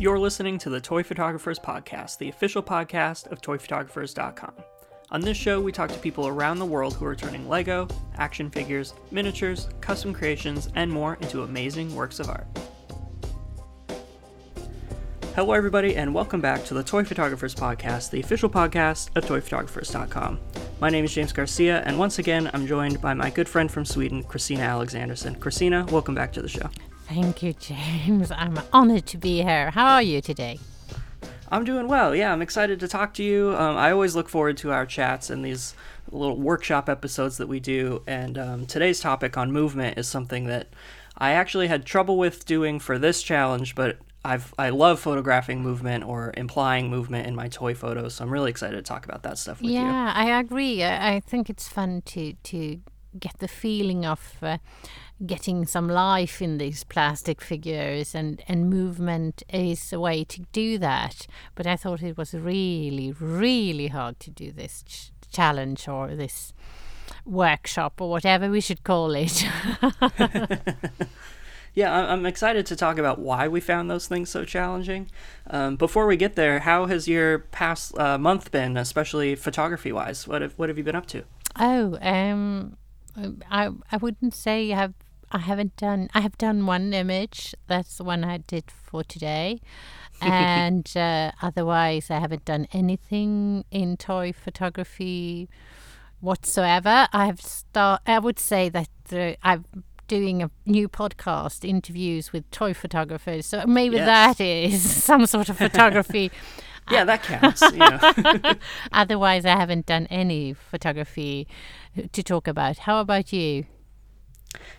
You're listening to the Toy Photographers Podcast, the official podcast of toyphotographers.com. On this show, we talk to people around the world who are turning Lego, action figures, miniatures, custom creations, and more into amazing works of art. Hello, everybody, and welcome back to the Toy Photographers Podcast, the official podcast of toyphotographers.com. My name is James Garcia, and once again, I'm joined by my good friend from Sweden, Christina Alexanderson. Christina, welcome back to the show. Thank you, James. I'm honored to be here. How are you today? I'm doing well. Yeah, I'm excited to talk to you. Um, I always look forward to our chats and these little workshop episodes that we do. And um, today's topic on movement is something that I actually had trouble with doing for this challenge, but I've I love photographing movement or implying movement in my toy photos. So I'm really excited to talk about that stuff with yeah, you. Yeah, I agree. I, I, think it's fun to to get the feeling of. Uh, getting some life in these plastic figures and, and movement is a way to do that. But I thought it was really, really hard to do this ch- challenge or this workshop or whatever we should call it. yeah, I'm excited to talk about why we found those things so challenging. Um, before we get there, how has your past uh, month been, especially photography wise? What have, what have you been up to? Oh, um, I I wouldn't say I have I haven't done. I have done one image. That's the one I did for today, and uh, otherwise I haven't done anything in toy photography whatsoever. I have start. I would say that uh, I'm doing a new podcast, interviews with toy photographers. So maybe yes. that is some sort of photography. yeah, that counts. Yeah. Otherwise, I haven't done any photography to talk about. How about you?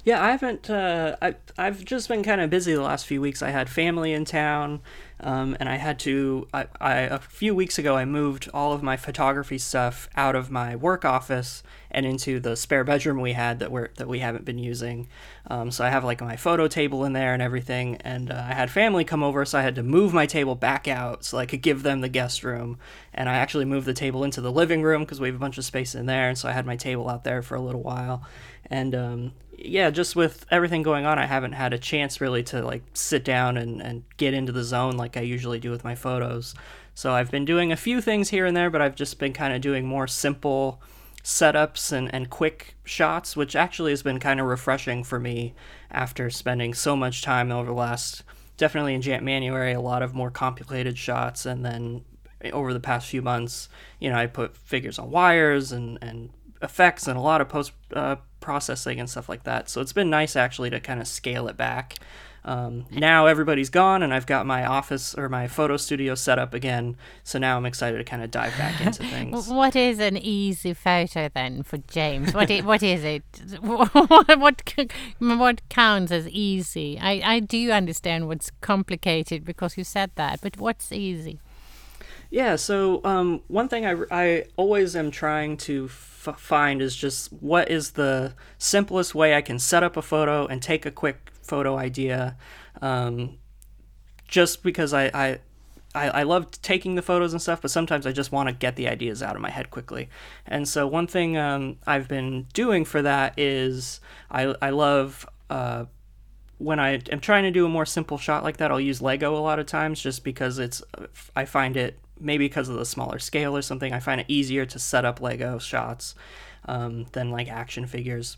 Yeah, I haven't. Uh, I I've just been kind of busy the last few weeks. I had family in town, um, and I had to. I, I a few weeks ago I moved all of my photography stuff out of my work office and into the spare bedroom we had that we're that we haven't been using. Um, so I have like my photo table in there and everything. And uh, I had family come over, so I had to move my table back out so I could give them the guest room. And I actually moved the table into the living room because we have a bunch of space in there. And so I had my table out there for a little while. And um, yeah, just with everything going on, I haven't had a chance really to like sit down and, and get into the zone like I usually do with my photos. So I've been doing a few things here and there, but I've just been kind of doing more simple setups and, and quick shots, which actually has been kind of refreshing for me after spending so much time over the last, definitely in January, a lot of more complicated shots. And then over the past few months, you know, I put figures on wires and, and effects and a lot of post uh, processing and stuff like that. So it's been nice actually to kind of scale it back. Um, now everybody's gone, and I've got my office or my photo studio set up again. So now I'm excited to kind of dive back into things. what is an easy photo then for James? What is, what is it? what what counts as easy? I I do understand what's complicated because you said that, but what's easy? Yeah. So um, one thing I I always am trying to f- find is just what is the simplest way I can set up a photo and take a quick photo idea. Um, just because I, I I, I love taking the photos and stuff, but sometimes I just want to get the ideas out of my head quickly. And so one thing um, I've been doing for that is I, I love uh, when I am trying to do a more simple shot like that, I'll use Lego a lot of times just because it's I find it maybe because of the smaller scale or something, I find it easier to set up Lego shots um, than like action figures.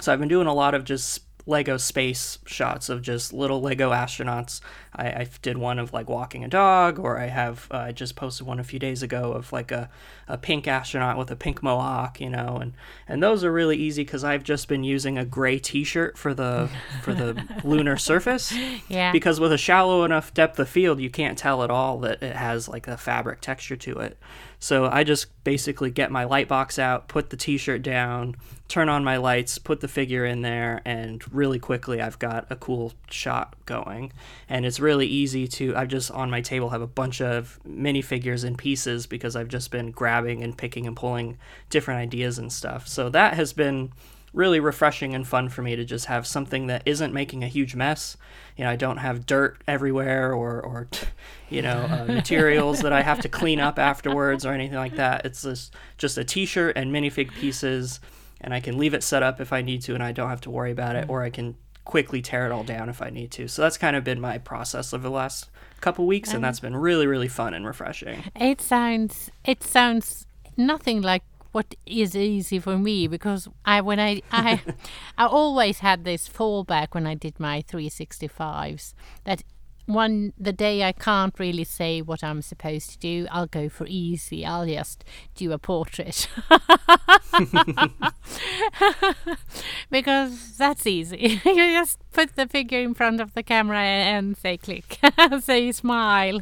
So I've been doing a lot of just Lego space shots of just little Lego astronauts. I, I did one of like walking a dog, or I have uh, I just posted one a few days ago of like a, a pink astronaut with a pink mohawk, you know, and and those are really easy because I've just been using a gray T-shirt for the for the lunar surface. Yeah. Because with a shallow enough depth of field, you can't tell at all that it has like a fabric texture to it. So I just basically get my light box out, put the T-shirt down turn on my lights, put the figure in there, and really quickly I've got a cool shot going. And it's really easy to, I've just on my table have a bunch of minifigures and pieces because I've just been grabbing and picking and pulling different ideas and stuff. So that has been really refreshing and fun for me to just have something that isn't making a huge mess. You know, I don't have dirt everywhere or, or you know, uh, materials that I have to clean up afterwards or anything like that. It's just, just a t shirt and minifig pieces and I can leave it set up if I need to and I don't have to worry about it, or I can quickly tear it all down if I need to. So that's kind of been my process over the last couple weeks, and that's been really really fun and refreshing. It sounds it sounds nothing like what is easy for me because I when I I I always had this fallback when I did my 365s that one the day I can't really say what I'm supposed to do, I'll go for easy. I'll just do a portrait. because that's easy. you just put the figure in front of the camera and say click. say smile.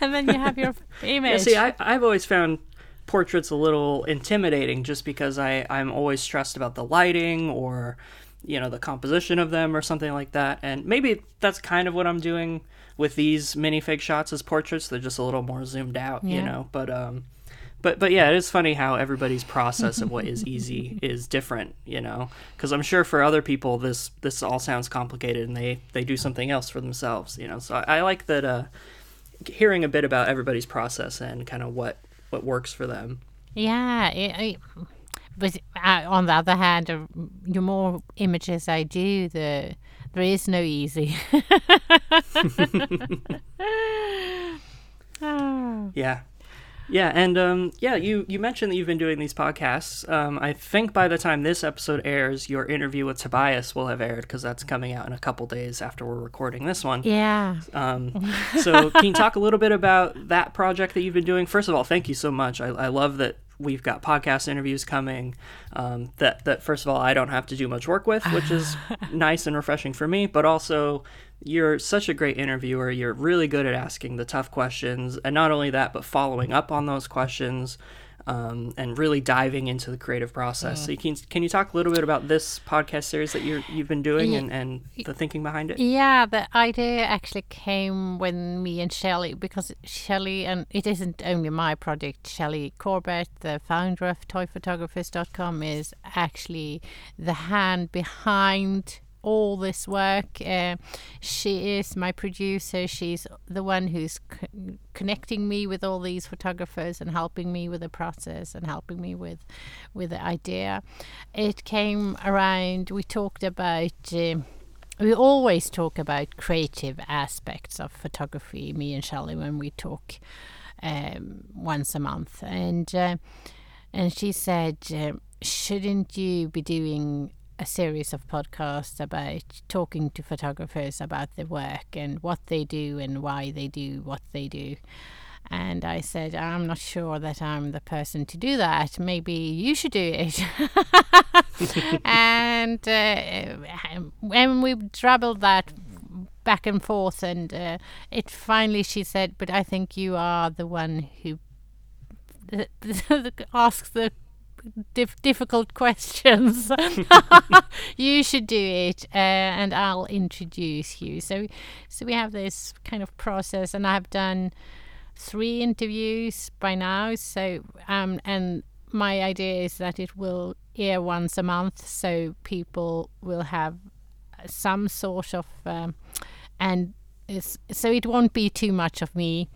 and then you have your image. Yeah, see, I, I've always found portraits a little intimidating just because I, I'm always stressed about the lighting or you know the composition of them or something like that. And maybe that's kind of what i'm doing with these minifig shots as portraits. They're just a little more zoomed out Yeah. you know but um but but yeah it is funny how everybody's process of what is easy is different you know because i'm sure for other people this this all sounds complicated and they they do something else for themselves you know. So i, I like that uh hearing a bit about everybody's process and kind of what what works for them Yeah, it, it, but uh, on the other hand, uh, the more images I do, the there is no easy. Oh. Yeah. Yeah, and um, yeah, you, you mentioned that you've been doing these podcasts. Um, I think by the time this episode airs, your interview with Tobias will have aired because that's coming out in a couple days after we're recording this one. Yeah. Um, so, can you talk a little bit about that project that you've been doing? First of all, thank you so much. I, I love that we've got podcast interviews coming. Um, that that first of all, I don't have to do much work with, which is nice and refreshing for me. But also, you're such a great interviewer. You're really good at asking the tough questions, and not only that, but following up on those questions. Um, and really diving into the creative process. So, you can can you talk a little bit about this podcast series that you're you've been doing and, and the thinking behind it? Yeah, the idea actually came when me and Shelley, because Shelley, and it isn't only my project, Shelley Corbett, the founder of toyphotographers.com, is actually the hand behind all this work. Uh, she is my producer. She's the one who's co- connecting me with all these photographers and helping me with the process and helping me with with the idea. It came around. We talked about. um we always talk about creative aspects of photography, me and Shelley, when we talk um, once a month, and uh, and she said, uh, "Shouldn't you be doing a series of podcasts about talking to photographers about their work and what they do and why they do what they do?" And I said, I'm not sure that I'm the person to do that. Maybe you should do it. and uh, when we troubled that back and forth, and uh, it finally, she said, But I think you are the one who asks the dif- difficult questions. you should do it, uh, and I'll introduce you. So, so we have this kind of process, and I've done three interviews by now. So, um, and my idea is that it will air once a month, so people will have some sort of, um, and so it won't be too much of me.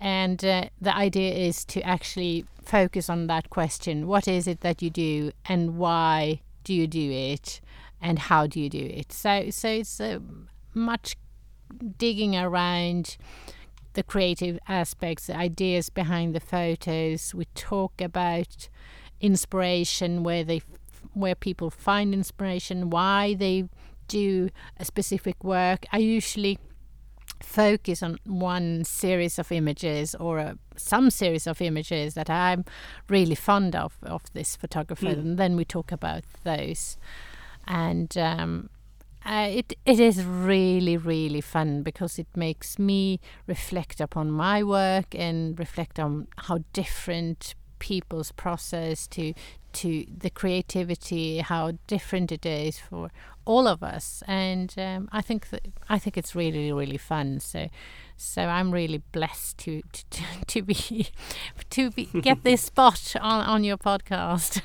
And uh, the idea is to actually focus on that question: What is it that you do, and why do you do it, and how do you do it? So, so it's uh, much digging around the creative aspects, the ideas behind the photos. We talk about inspiration, where they, where people find inspiration, why they do a specific work. I usually focus on one series of images or a, some series of images that I'm really fond of of this photographer, Mm. and then we talk about those. And um, uh, it it is really really fun because it makes me reflect upon my work and reflect on how different people's process to to the creativity how different it is for all of us. And um, I think that I think it's really really fun. So so I'm really blessed to to, to, be to be get this spot on, on your podcast.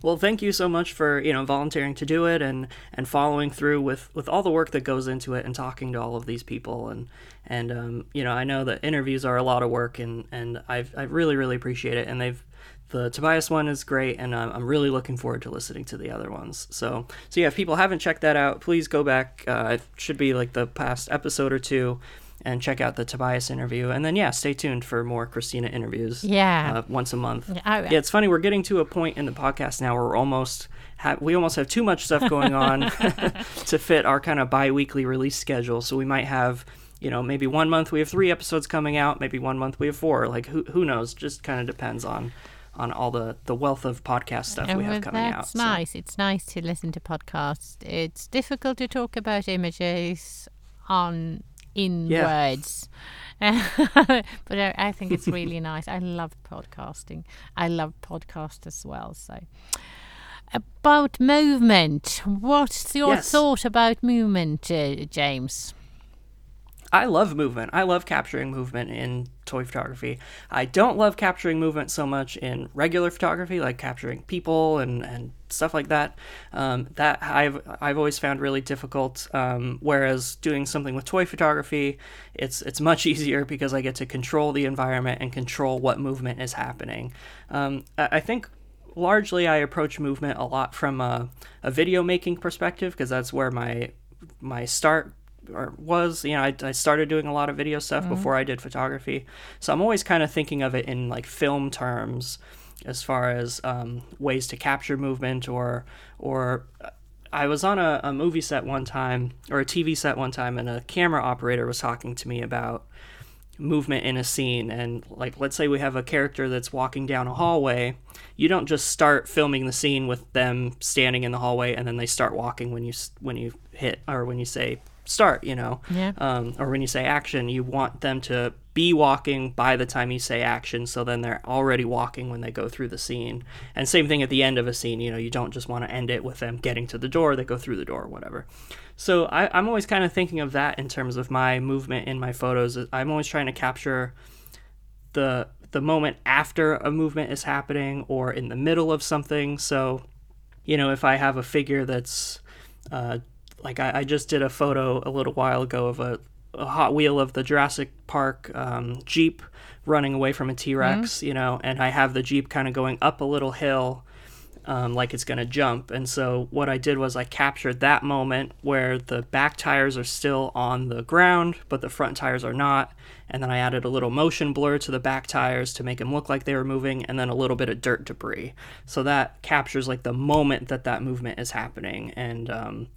Well, thank you so much for you know volunteering to do it and and following through with with all the work that goes into it and talking to all of these people. And and um, you know I know that interviews are a lot of work and and I've I really really appreciate it. And they've the Tobias one is great, and I'm, I'm really looking forward to listening to the other ones. So, so yeah, if people haven't checked that out, please go back. Uh, it should be like the past episode or two, and check out the Tobias interview. And then yeah, stay tuned for more Christina interviews. Yeah. uh, once a month. I- yeah, it's funny. We're getting to a point in the podcast now where we're almost ha- we almost have too much stuff going on to fit our kind of bi-weekly release schedule. So we might have. You know, maybe one month we have three episodes coming out. Maybe one month we have four. Like who who knows? Just kind of depends on on all the the wealth of podcast stuff we Oh, have coming out. that's so- nice. It's nice to listen to podcasts. It's difficult to talk about images on in Yeah. words. but I, I think it's really nice. I love podcasting. I love podcasts as well. So, about movement, what's your Yes. thought about movement, uh, James? I love movement. I love capturing movement in toy photography. I don't love capturing movement so much in regular photography, like capturing people and, and stuff like that. Um, that I've I've always found really difficult. Um, whereas doing something with toy photography, it's it's much easier because I get to control the environment and control what movement is happening. Um, I, think largely I approach movement a lot from a, a video making perspective because that's where my my start or was you know I, I started doing a lot of video stuff before I did photography. So I'm always kind of thinking of it in like film terms as far as um, ways to capture movement or or I was on a, a movie set one time or a TV set one time and a camera operator was talking to me about movement in a scene. And like let's say we have a character that's walking down a hallway you don't just start filming the scene with them standing in the hallway and then they start walking when you when you hit or when you say start you know? Yeah. um, or when you say action you want them to be walking by the time you say action so then they're already walking when they go through the scene. And same thing at the end of a scene you know you don't just want to end it with them getting to the door they go through the door or whatever. So I, i'm always kind of thinking of that in terms of my movement in my photos. I'm always trying to capture the the moment after a movement is happening or in the middle of something. So you know if i have a figure that's uh, like I, I just did a photo a little while ago of a, a hot wheel of the jurassic park um, jeep running away from a t-rex you know and i have the jeep kind of going up a little hill um, like it's going to jump. And so what I did was I captured that moment where the back tires are still on the ground, but the front tires are not. And then I added a little motion blur to the back tires to make them look like they were moving, and then a little bit of dirt debris. So that captures like the moment that that movement is happening. And um,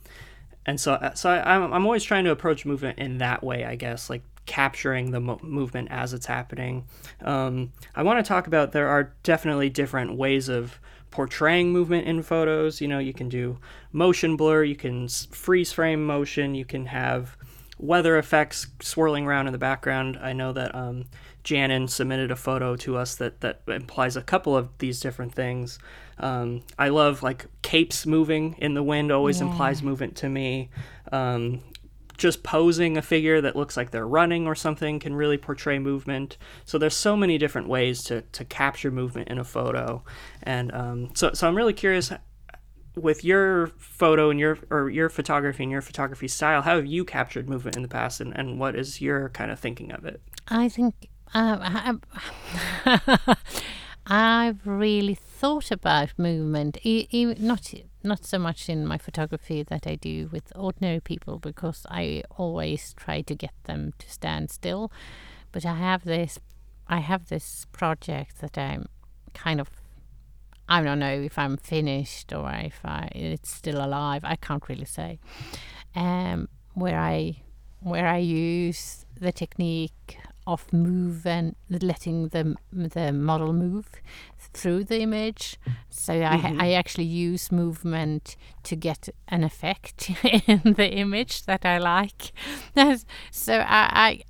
and so so I, I'm I'm always trying to approach movement in that way, I guess, like capturing the mo- movement as it's happening. Um, I want to talk about there are definitely different ways of portraying movement in photos. You know, you can do motion blur, you can freeze frame motion, you can have weather effects swirling around in the background. I know that um, Janin submitted a photo to us that, that implies a couple of these different things. Um, I love like capes moving in the wind always implies movement to me. Um, just posing a figure that looks like they're running or something can really portray movement. So there's so many different ways to, to capture movement in a photo, and um, so so I'm really curious with your photo and your or your photography and your photography style. How have you captured movement in the past, and, and what is your kind of thinking of it? I think um, I, I've really thought about movement, e- e- not not so much in my photography that I do with ordinary people, because I always try to get them to stand still. But I have this, I have this project that I'm kind of, I don't know if I'm finished or if I it's still alive. I can't really say. Um, where I where I use the technique of move and letting the the model move through the image. So I mm-hmm. I actually use movement to get an effect in the image that I like. so I,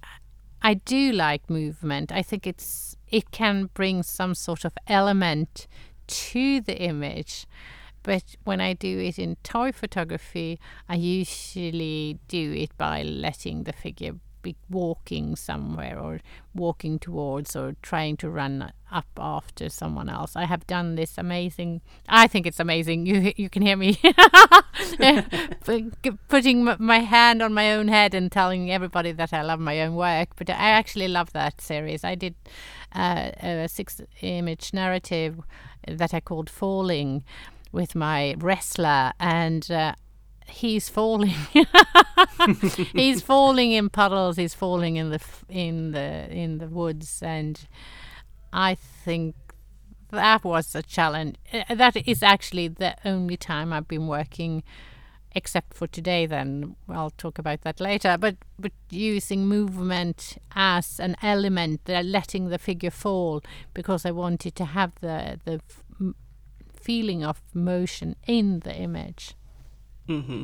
I I do like movement. I think it's it can bring some sort of element to the image. But when I do it in toy photography, I usually do it by letting the figure be walking somewhere or walking towards or trying to run up after someone else. I have done this amazing. I think it's amazing. You you can hear me putting my hand on my own head and telling everybody that I love my own work. But I actually love that series. I did uh, a six image narrative that I called Falling with my wrestler and. Uh, he's falling. he's falling in puddles. He's falling in the in the in the woods, and I think that was a challenge. Uh, that is actually the only time I've been working, except for today. Then I'll talk about that later. But but using movement as an element, uh, letting the figure fall, because I wanted to have the the feeling of motion in the image. Mm-hmm.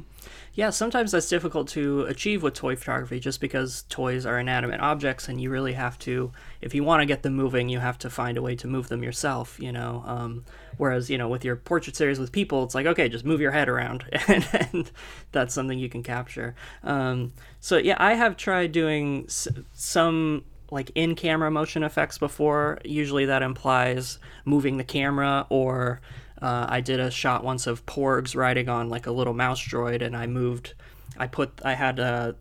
Yeah, sometimes that's difficult to achieve with toy photography just because toys are inanimate objects and you really have to, if you want to get them moving, you have to find a way to move them yourself, you know. Um, whereas, you know, with your portrait series with people, it's like, okay, just move your head around and, and that's something you can capture. Um, so, yeah, I have tried doing s- some like in camera motion effects before. Usually that implies moving the camera or uh, I did a shot once of Porgs riding on like a little mouse droid, and I moved. I put. I had uh,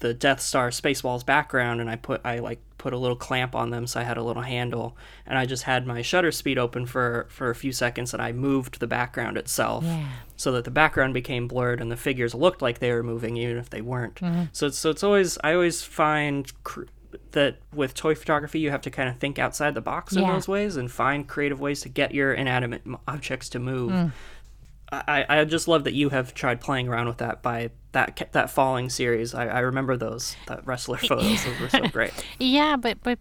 the Death Star Spaceballs background, and I put. I like put a little clamp on them, so I had a little handle, and I just had my shutter speed open for for a few seconds, and I moved the background itself, yeah. so that the background became blurred, and the figures looked like they were moving, even if they weren't. Mm-hmm. So it's so it's always. I always find. Cr- that with toy photography you have to kind of think outside the box in Yeah. those ways and find creative ways to get your inanimate objects to move. Mm. I, I just love that you have tried playing around with that by that that falling series. I, I remember those that wrestler photos; those were so great. Yeah, but but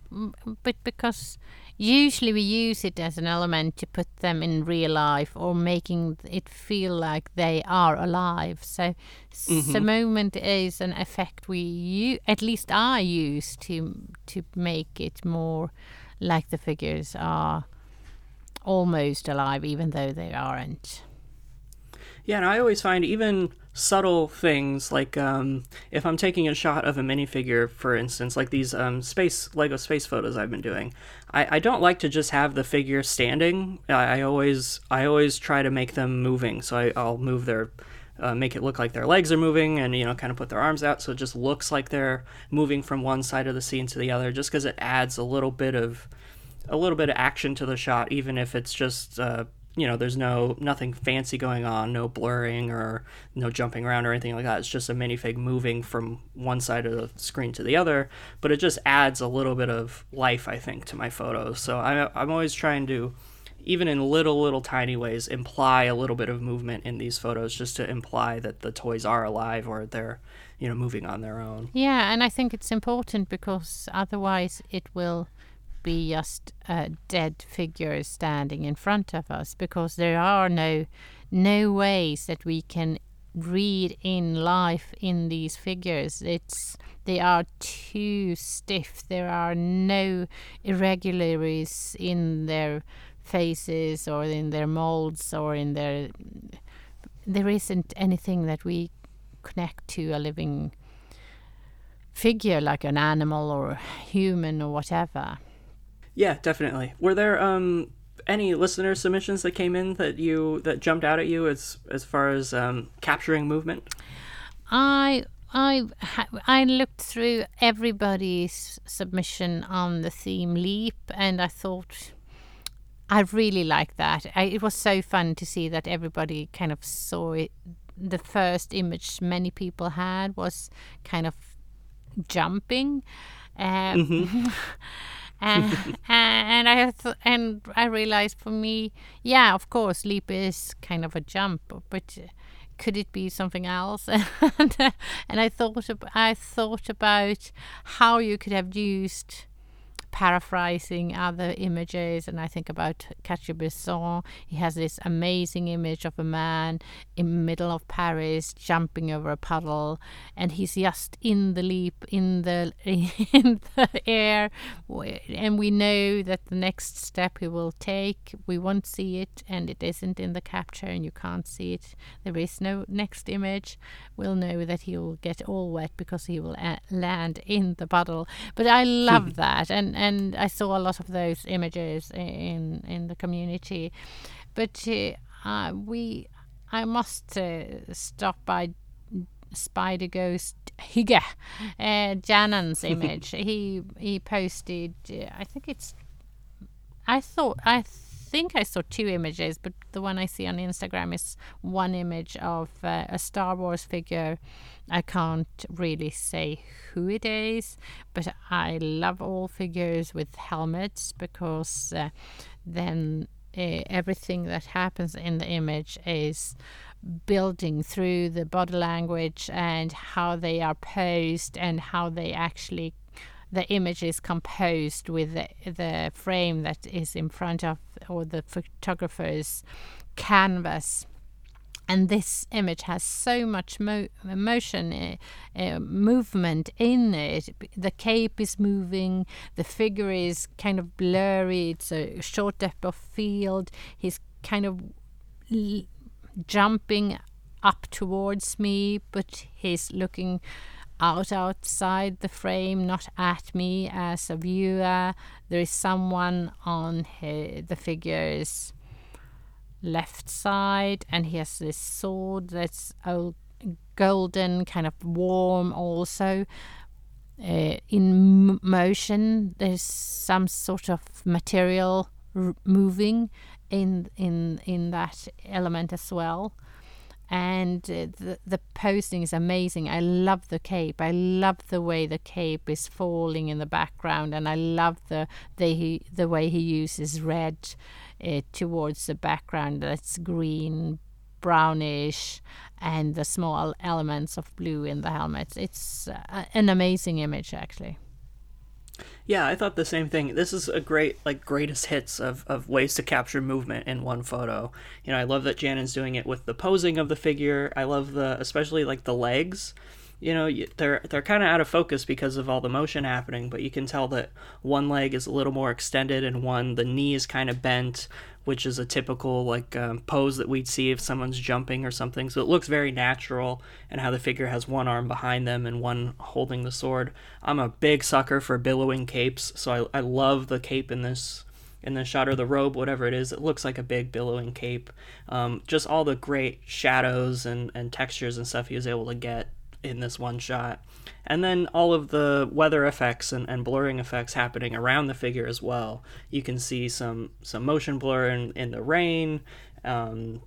but because usually we use it as an element to put them in real life or making it feel like they are alive. So Mm-hmm. the moment is an effect we u- at least I use to to make it more like the figures are almost alive, even though they aren't. Yeah, and I always find even subtle things like um, if I'm taking a shot of a minifigure, for instance, like these um, space Lego space photos I've been doing, I, I don't like to just have the figure standing. I, I always I always try to make them moving. So I, I'll move their uh, make it look like their legs are moving and you know kind of put their arms out so it just looks like they're moving from one side of the scene to the other just because it adds a little bit of a little bit of action to the shot even if it's just uh, you know there's no nothing fancy going on no blurring or no jumping around or anything like that. It's just a minifig moving from one side of the screen to the other but it just adds a little bit of life i think to my photos. So I, i'm always trying to even in little little tiny ways imply a little bit of movement in these photos just to imply that the toys are alive or they're you know moving on their own. Yeah, and I think it's important because otherwise it will be just a dead figure standing in front of us because there are no no ways that we can read in life in these figures it's they are too stiff there are no irregularities in their faces or in their molds or in their there isn't anything that we connect to a living figure like an animal or human or whatever. Yeah definitely were there um any listener submissions that came in that you that jumped out at you as as far as um, capturing movement I I ha- I looked through everybody's submission on the theme leap and I thought I really liked that. I, it was so fun to see that everybody kind of saw it. The first image many people had was kind of jumping. Um, and, and I th- and I realized for me, yeah, of course, leap is kind of a jump, but could it be something else? and, and I thought ab- I thought about how you could have used paraphrasing other images, and I think about Cartier-Bresson. He has this amazing image of a man in the middle of Paris jumping over a puddle, and he's just in the leap in the in the air, and we know that the next step he will take, we won't see it, and it isn't in the capture, and you can't see it. There is no next image. We'll know that he will get all wet because he will a- land in the puddle. But I love that, and and I saw a lot of those images in in the community. But uh, we, I must uh, stop by Spider Ghost Hygge, uh, Janan's image. he he posted. Uh, I think it's. I thought I think I saw two images, but the one I see on Instagram is one image of uh, a Star Wars figure. I can't really say who it is, but I love all figures with helmets because uh, then uh, everything that happens in the image is building through the body language and how they are posed and how they actually the image is composed with the, the frame that is in front of or the photographer's canvas and this image has so much mo- emotion, uh, uh, movement in it. The cape is moving, the figure is kind of blurry, it's a short depth of field. He's kind of l- jumping up towards me, but he's looking out outside the frame, not at me as a viewer. There is someone on his, the figure's left side, and he has this sword that's old, golden, kind of warm also. Uh, in motion, there's some sort of material moving in in in that element as well and uh, the the posting is amazing. I love the cape. I love the way the cape is falling in the background, and I love the the the way he uses red uh, towards the background. That's green, brownish, and the small elements of blue in the helmet. It's uh, an amazing image, actually. Yeah, I thought the same thing. This is a great like greatest hits of, of ways to capture movement in one photo. You know, I love that Janan's doing it with the posing of the figure. I love the especially like the legs. You know, they're they're kind of out of focus because of all the motion happening, but you can tell that one leg is a little more extended and one the knee is kind of bent which is a typical like um, pose that we'd see if someone's jumping or something. So it looks very natural, and how the figure has one arm behind them and one holding the sword. I'm a big sucker for billowing capes, so I, I love the cape in this in the shot or the robe, whatever it is. It looks like a big billowing cape. Um, just all the great shadows and, and textures and stuff he was able to get in this one shot. And then all of the weather effects and, and blurring effects happening around the figure as well. You can see some, some motion blur in, in the rain, um,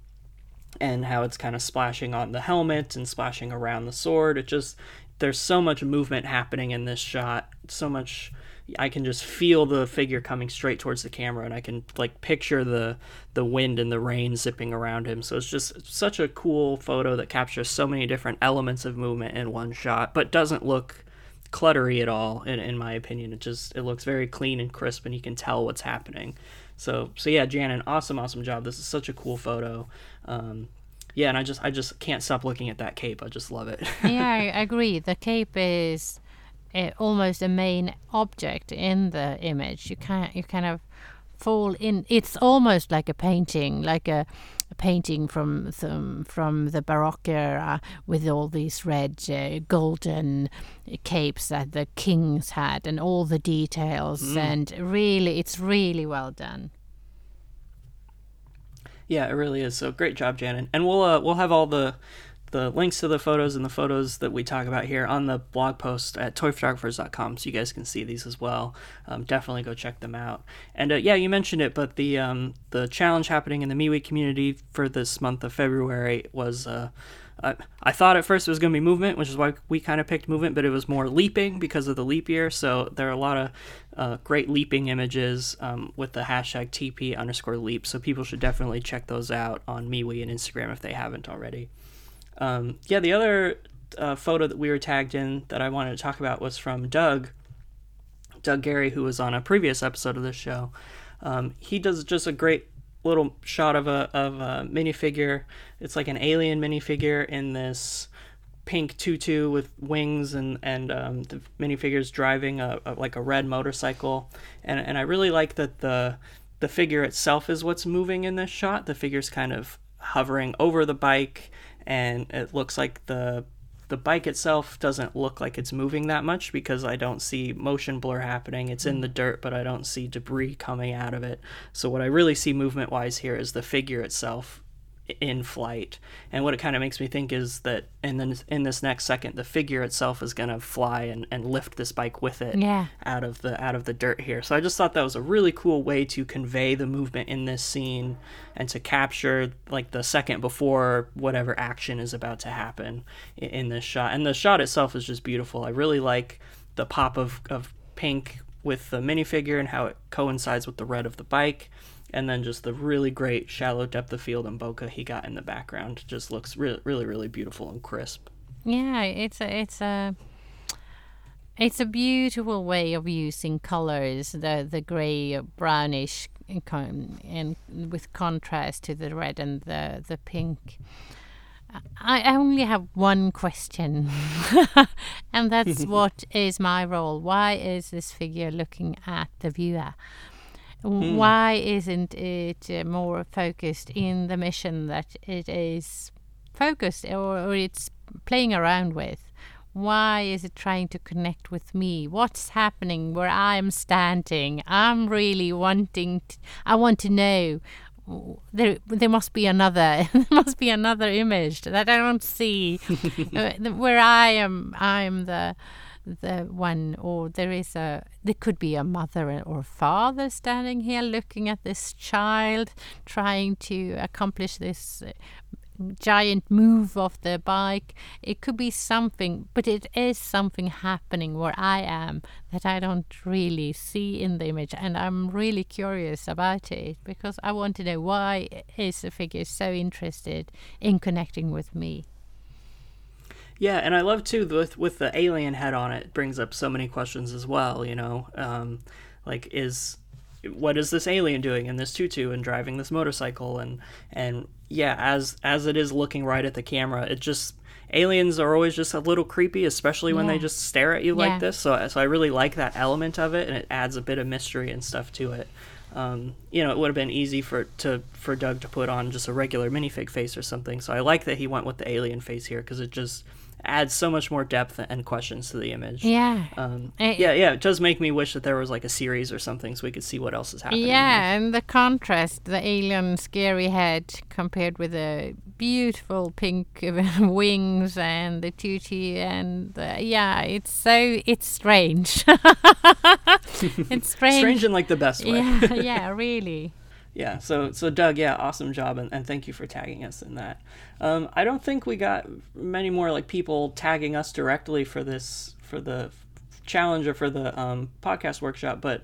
and how it's kind of splashing on the helmet and splashing around the sword. It just, there's so much movement happening in this shot, so much I can just feel the figure coming straight towards the camera, and I can like picture the the wind and the rain zipping around him. So it's just such a cool photo that captures so many different elements of movement in one shot, but doesn't look cluttery at all. In, in my opinion, it just it looks very clean and crisp, and you can tell what's happening. So so yeah, Janan, awesome, awesome job. This is such a cool photo. Um, yeah, and I just I just can't stop looking at that cape. I just love it. yeah, I agree. The cape is uh, almost a main object in the image. You can't you kind of fall in. It's almost like a painting, like a, a painting from some from the Baroque era with all these red, uh, golden capes that the kings had, and all the details. Mm. And really, it's really well done. Yeah, it really is. So great job, Janan. And we'll uh, we'll have all the the links to the photos and the photos that we talk about here on the blog post at toyphotographers.com so you guys can see these as well. Um, definitely go check them out. And uh, yeah you mentioned it but the um, the challenge happening in the MeWe community for this month of february was uh, I, I thought at first it was going to be movement which is why we kind of picked movement but it was more leaping because of the leap year. So there are a lot of uh, great leaping images um, with the hashtag tp underscore leap. So people should definitely check those out on MeWe and instagram if they haven't already um, yeah, the other uh, photo that we were tagged in that I wanted to talk about was from Doug. Doug Gary, who was on a previous episode of this show. Um, he does just a great little shot of a of a minifigure. It's like an alien minifigure in this pink tutu with wings and and um, the minifigure's driving a, a, like a red motorcycle and and I really like that the the figure itself is what's moving in this shot the figure's kind of hovering over the bike and it looks like the the bike itself doesn't look like it's moving that much because I don't see motion blur happening. It's in the mm. dirt, but I don't see debris coming out of it. So what I really see movement wise here is the figure itself in flight. And what it kind of makes me think is that and then in this next second the figure itself is going to fly and, and lift this bike with it Yeah. out of the out of the dirt here. So I just thought that was a really cool way to convey the movement in this scene and to capture like the second before whatever action is about to happen in, in this shot. And the shot itself is just beautiful. I really like the pop of, of pink with the minifigure and how it coincides with the red of the bike. And then just the really great shallow depth of field and bokeh he got in the background just looks really, really, really beautiful and crisp. Yeah, it's a it's a it's a beautiful way of using colors, the the gray brownish and with contrast to the red and the the pink. I only have one question, and that's what is my role? Why is this figure looking at the viewer? Why isn't it uh, more focused in the mission that it is focused or, or it's playing around with? Why is it trying to connect with me? What's happening where I'm standing? I'm really wanting. To, I want to know. There, there must be another. there must be another image that I don't see, uh, where I am. I'm the the one, or there is a. There could be a mother or father standing here looking at this child, trying to accomplish this uh, giant move of the bike. It could be something, but it is something happening where I am that I don't really see in the image, and I'm really curious about it because I want to know why is the figure so interested in connecting with me. Yeah, and I love too with with the alien head on it, it brings up so many questions as well. You know, um, like is what is this alien doing in this tutu and driving this motorcycle and and yeah, as as it is looking right at the camera, it just aliens are always just a little creepy, especially when they just stare at you Yeah. like this. So so I really like that element of it, and it adds a bit of mystery and stuff to it. Um, you know, it would have been easy for to for Doug to put on just a regular minifig face or something. So I like that he went with the alien face here because it just adds so much more depth and questions to the image. Yeah. Um, yeah, yeah. It does make me wish that there was like a series or something so we could see what else is happening. Yeah, and the contrast, the alien scary head compared with the beautiful pink wings and the tutti and the, yeah, it's so it's strange. it's strange. Strange in like the best way. Yeah, yeah, really. Yeah, so so Doug, yeah, awesome job, and, and thank you for tagging us in that. Um, I don't think we got many more like people tagging us directly for this for the challenge or for the um, podcast workshop, but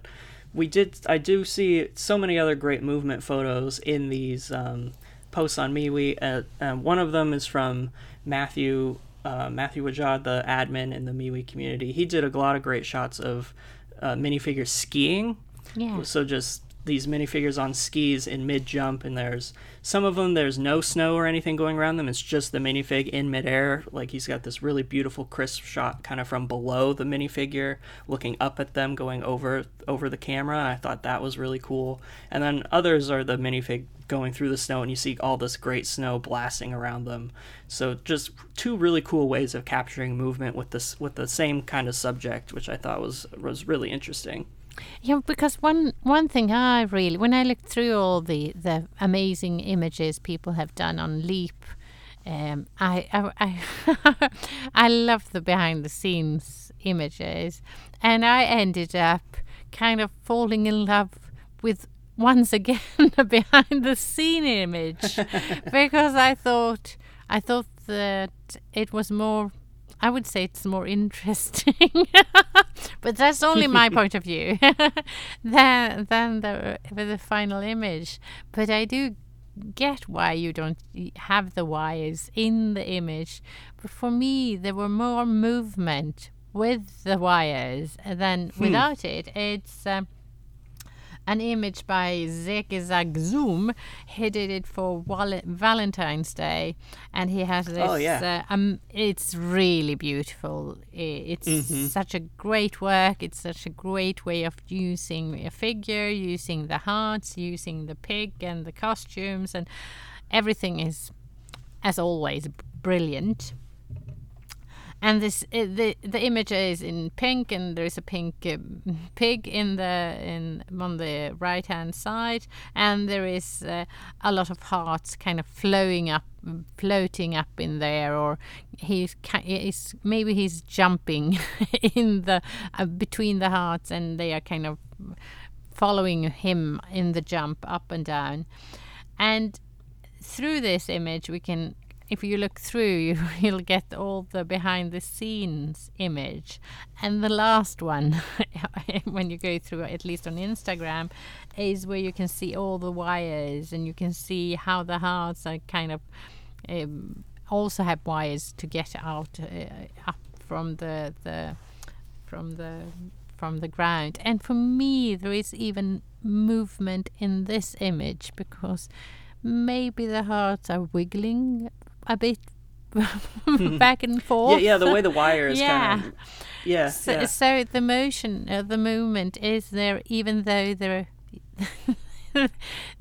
we did. I do see so many other great movement photos in these um, posts on MeWe. Uh, uh, one of them is from Matthew uh, Matthew Wajad, the admin in the MeWe community. He did a lot of great shots of uh, minifigures skiing. Yeah. So just these minifigures on skis in mid jump, and there's some of them. There's no snow or anything going around them. It's just the minifig in midair. Like he's got this really beautiful crisp shot, kind of from below the minifigure, looking up at them, going over over the camera. I thought that was really cool. And then others are the minifig going through the snow, and you see all this great snow blasting around them. So just two really cool ways of capturing movement with this with the same kind of subject, which I thought was was really interesting. Yeah, because one one thing I really, when I looked through all the the amazing images people have done on Leap, um, I I I, I love the behind the scenes images, and I ended up kind of falling in love with once again a behind the scene image. Because I thought I thought that it was more I would say it's more interesting, that's only my point of view than than the the final image. But I do get why you don't have the wires in the image. But for me, there were more movement with the wires. than then without it, it's. Um, an image by Zeki Zagzoom. He did it for Wal- Valentine's Day, and he has this. Oh, yeah. Uh, um, it's really beautiful. It's such a great work. It's such a great way of using a figure, using the hearts, using the pig and the costumes, and everything is, as always, brilliant and this uh, the the image is in pink and there is a pink um, pig in the in on the right hand side. And there is uh, a lot of hearts kind of flowing up floating up in there or he's he's maybe he's jumping in the uh, between the hearts and they are kind of following him in the jump up and down. And through this image we can if you look through you, you'll get all the behind the scenes image. And the last one when you go through at least on instagram is where you can see all the wires and you can see how the hearts are kind of um, also have wires to get out uh, up from the the from the from the ground. And for me there is even movement in this image because maybe the hearts are wiggling a bit back and Yeah, forth. yeah, the way the wire is Yeah. kind of. Yeah, So, yeah. so the motion, uh, the movement is there, even though there, the,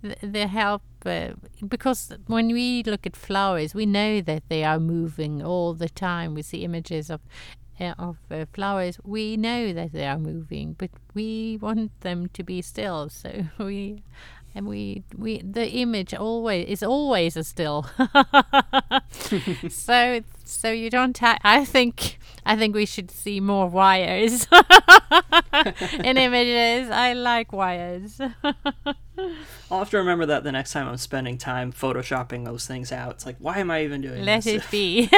the help. Uh, because when we look at flowers, we know that they are moving all the time. We see images of uh, of uh, flowers. We know that they are moving, but we want them to be still. So we. And we, we, the image always is always a still. so, so you don't. Ha- I think, I think we should see more wires in images. I like wires. I'll have to remember that the next time I'm spending time photoshopping those things out. It's like, why am I even doing Let this? it be.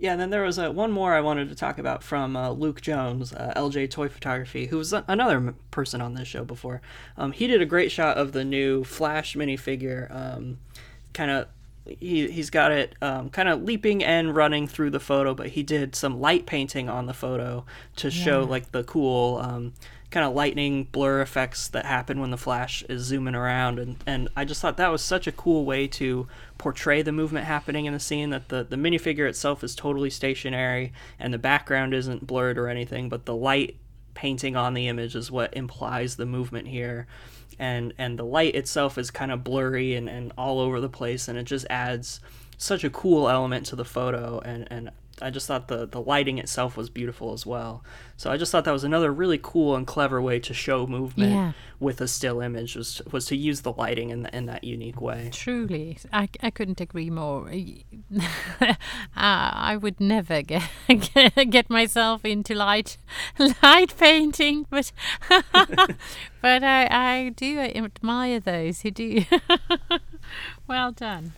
Yeah, and then there was uh, one more I wanted to talk about from uh, Luke Jones, uh, LJ Toy Photography, who was a- another m- person on this show before. Um, he did a great shot of the new Flash minifigure. Um, kind of, he he's got it um, kind of leaping and running through the photo, but he did some light painting on the photo to show like the cool. Kind of lightning blur effects that happen when the flash is zooming around and, and I just thought that was such a cool way to portray the movement happening in the scene that the, the minifigure itself is totally stationary and the background isn't blurred or anything but the light painting on the image is what implies the movement here. And and the light itself is kind of blurry and, and all over the place and it just adds such a cool element to the photo and, and I just thought the, the lighting itself was beautiful as well. So I just thought that was another really cool and clever way to show movement Yeah. with a still image was was to use the lighting in, in that unique way. Truly, I, I couldn't agree more. uh, I would never get get myself into light light painting, but but I I do admire those who do. well done.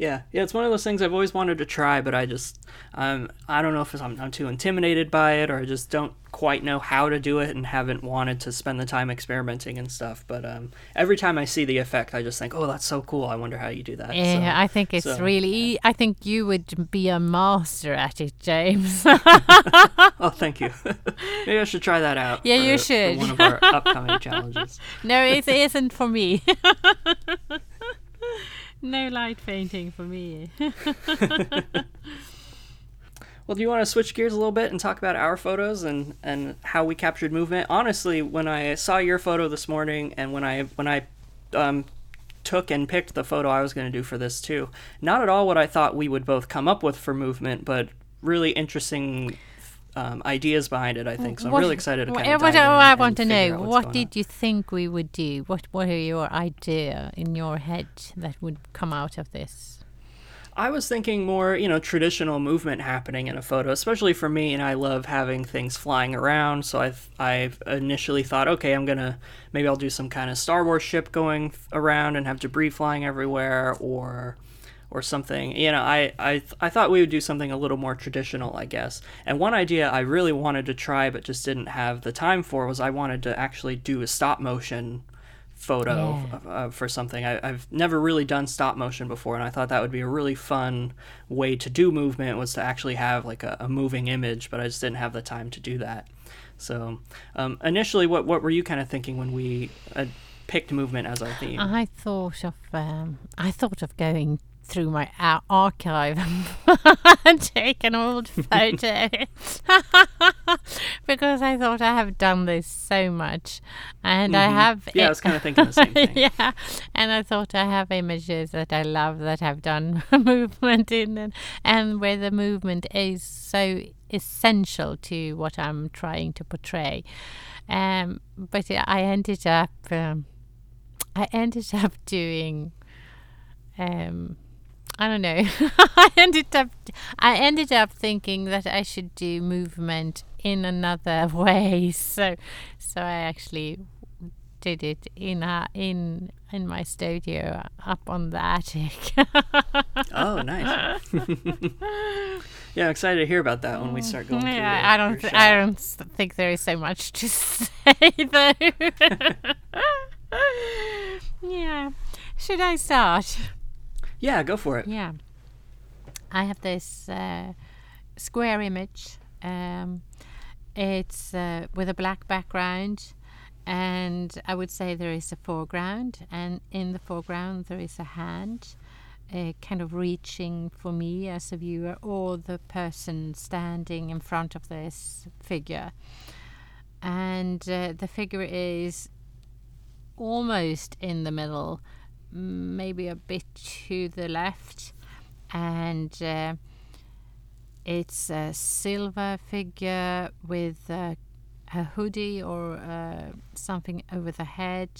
Yeah, yeah, it's one of those things I've always wanted to try, but I just, um, I don't know if I'm, I'm too intimidated by it or I just don't quite know how to do it and haven't wanted to spend the time experimenting and stuff. But um, every time I see the effect, I just think, oh, that's so cool. I wonder how you do that. Yeah, So- I think it's so, really. I think you would be a master at it, James. oh, thank you. Maybe I should try that out. Yeah, you for- for should. one of our upcoming challenges. no, it isn't for me. No light painting for me. Well, do you want to switch gears a little bit and talk about our photos and, and how we captured movement? Honestly, when I saw your photo this morning and when I when I um, took and picked the photo I was going to do for this too, not at all what I thought we would both come up with for movement, but really interesting um, ideas behind it. I think so. I'm What- really excited to what- kind of what do in I want to know? What did you think we would do? What What are your idea in your head that would come out of this? I was thinking more, you know, traditional movement happening in a photo, especially for me, and I love having things flying around. So I've I've initially thought, okay, I'm gonna maybe I'll do some kind of Star Wars ship going around and have debris flying everywhere, or or something. You know, I I I thought we would do something a little more traditional, I guess. And one idea I really wanted to try but just didn't have the time for was I wanted to actually do a stop motion photo Yeah. uh, for something. I, I've never really done stop motion before, and I thought that would be a really fun way to do movement was to actually have like a, a moving image, but I just didn't have the time to do that. So um, initially, what what were you kind of thinking when we uh, picked movement as our theme? I thought of um, I thought of going through my ar- archive and take an old photo because I thought I have done this so much, and I Mhm. have. Yeah, I was kind of thinking the same thing. yeah, and I thought I have images that I love that I've done movement in, and, and where the movement is so essential to what I'm trying to portray. Um, but I ended up, um, I ended up doing, um, I don't know. I ended up, I ended up thinking that I should do movement in another way. So, so I actually did it in a, in in my studio up on the attic. Oh, nice. yeah, I'm excited to hear about that when we start going through. Yeah, I don't. Th- I don't think there is so much to say though. yeah. Should I start? Yeah, go for it. Yeah. I have this uh, square image. Um, it's uh, with a black background, and I would say there is a foreground, and in the foreground there is a hand. Uh, kind of reaching for me as a viewer, or the person standing in front of this figure. And uh, the figure is almost in the middle, maybe a bit to the left, and uh, it's a silver figure with uh, a hoodie or uh, something over the head,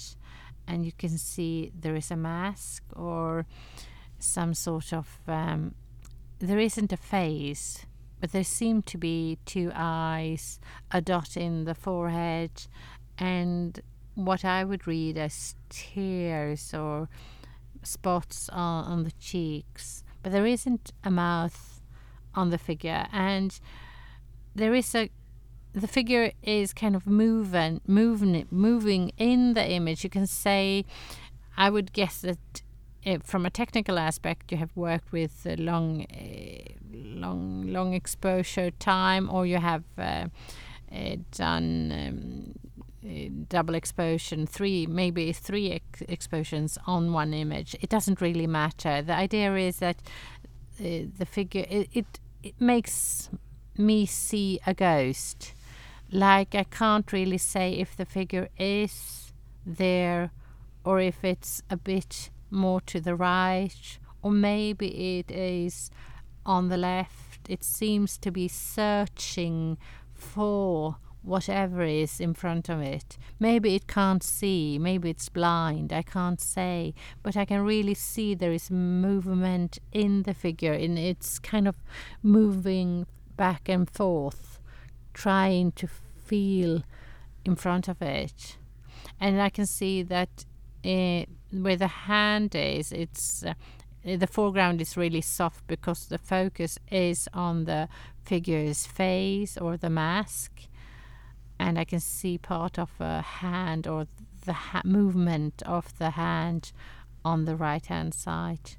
and you can see there is a mask or some sort of. Um, there isn't a face, but there seem to be two eyes, a dot in the forehead, and what I would read as tears or spots on, on the cheeks. But there isn't a mouth on the figure, and there is a the figure is kind of moving, moving, moving in the image. You can say, I would guess that uh, from a technical aspect, you have worked with uh, long, uh, long, long exposure time, or you have uh, done um, double exposure, three maybe three ex- exposures on one image. It doesn't really matter. The idea is that uh, the figure it, it it makes me see a ghost. Like I can't really say if the figure is there or if it's a bit more to the right or maybe it is on the left. It seems to be searching for whatever is in front of it. Maybe it can't see, maybe it's blind, I can't say, but I can really see there is movement in the figure and it's kind of moving back and forth, trying to feel in front of it. And I can see that uh, where the hand is, it's uh, the foreground is really soft because the focus is on the figure's face or the mask and I can see part of a hand or the ha- movement of the hand on the right hand side.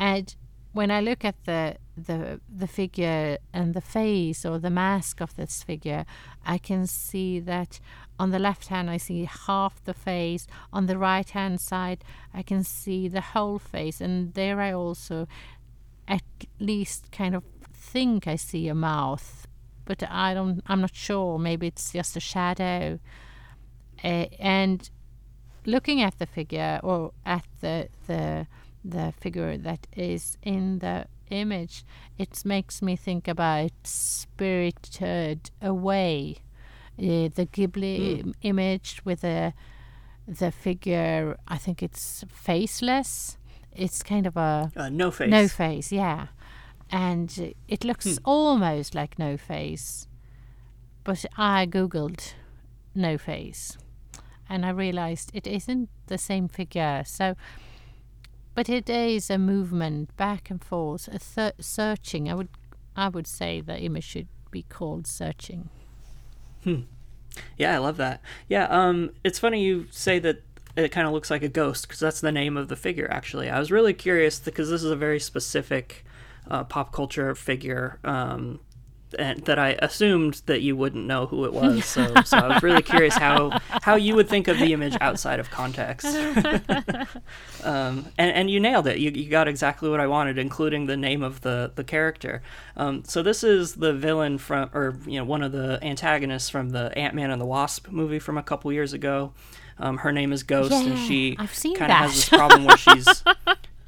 And when I look at the the the figure and the face or the mask of this figure, I can see that on the left hand I see half the face, on the right hand side I can see the whole face, and there I also at least kind of think I see a mouth, but I don't. I'm not sure. Maybe it's just a shadow. Uh, and looking at the figure or at the the the figure that is in the image, it makes me think about Spirited Away, uh, the Ghibli Mm. image with the the figure. I think it's faceless. It's kind of a Uh, no face. no face, yeah. And it looks Hmm. almost like no face. But I googled no face and I realized it isn't the same figure. So but it is a movement back and forth, a th- searching. I would I would say the image should be called searching. hmm. Yeah, I love that. Yeah, um, it's funny you say that it kind of looks like a ghost because that's the name of the figure. Actually, I was really curious because this is a very specific uh, pop culture figure. Um, and that I assumed that you wouldn't know who it was. So, so I was really curious how how you would think of the image outside of context. um, and and you nailed it. You, you got exactly what I wanted, including the name of the the character. Um, so this is the villain from, or you know, one of the antagonists from the Ant Man and the Wasp movie from a couple years ago. Um, her name is Ghost, Yeah, and she kind of has this problem where she's.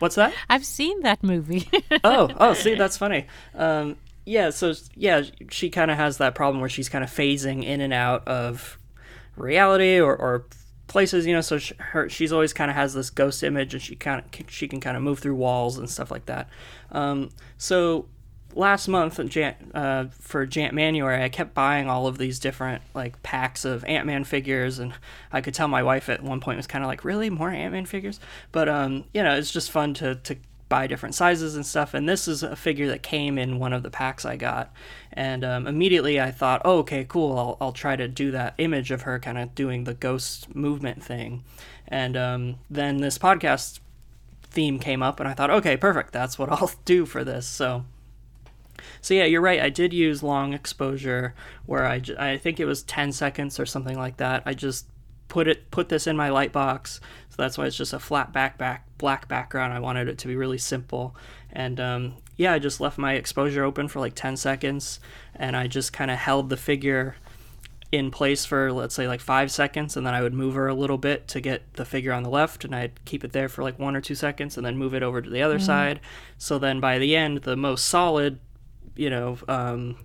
What's that? I've seen that movie. oh, oh, see, that's funny. Um, yeah, so yeah, she kind of has that problem where she's kind of phasing in and out of reality or, or places, you know. So she, her, she's always kind of has this ghost image, and she kind of she can kind of move through walls and stuff like that. Um, so last month in Jan, uh, for Jant Manuary, I kept buying all of these different like packs of Ant Man figures, and I could tell my wife at one point was kind of like, "Really, more Ant Man figures?" But um, you know, it's just fun to to buy different sizes and stuff. And this is a figure that came in one of the packs I got, and um, immediately I thought, "Oh, okay, cool. I'll I'll try to do that image of her kind of doing the ghost movement thing," and um, then this podcast theme came up, and I thought, "Okay, perfect. That's what I'll do for this." So. So yeah, you're right. I did use long exposure where I, I think it was 10 seconds or something like that. I just put it put this in my light box. So that's why it's just a flat back back black background. I wanted it to be really simple. And um, yeah, I just left my exposure open for like 10 seconds and I just kind of held the figure in place for let's say like five seconds and then I would move her a little bit to get the figure on the left and I'd keep it there for like one or two seconds and then move it over to the other side. So then by the end, the most solid, you know, um,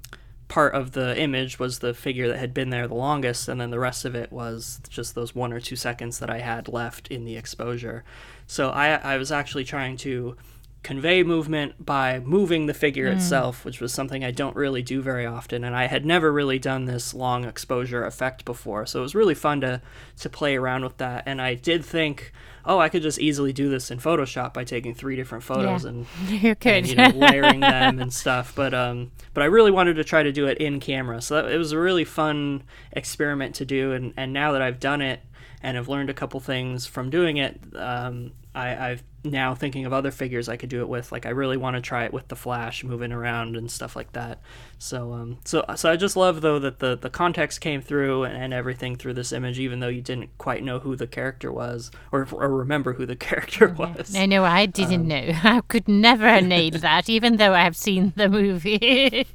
part of the image was the figure that had been there the longest, and then the rest of it was just those one or two seconds that I had left in the exposure. So I, I was actually trying to convey movement by moving the figure itself, which was something I don't really do very often, and I had never really done this long exposure effect before. So it was really fun to to play around with that, and I did think, oh, I could just easily do this in Photoshop by taking three different photos Yeah. and you and, you know, layering them and stuff. But um, but I really wanted to try to do it in camera, so that, it was a really fun experiment to do. And, and now that I've done it and have learned a couple things from doing it, um, I, I've now thinking of other figures I could do it with. Like I really want to try it with the Flash moving around and stuff like that. So um, so so I just love though that the the context came through and, and everything through this image, even though you didn't quite know who the character was or or remember who the character was. No, no, I didn't Um, know. I could never nail that, even though I have seen the movie.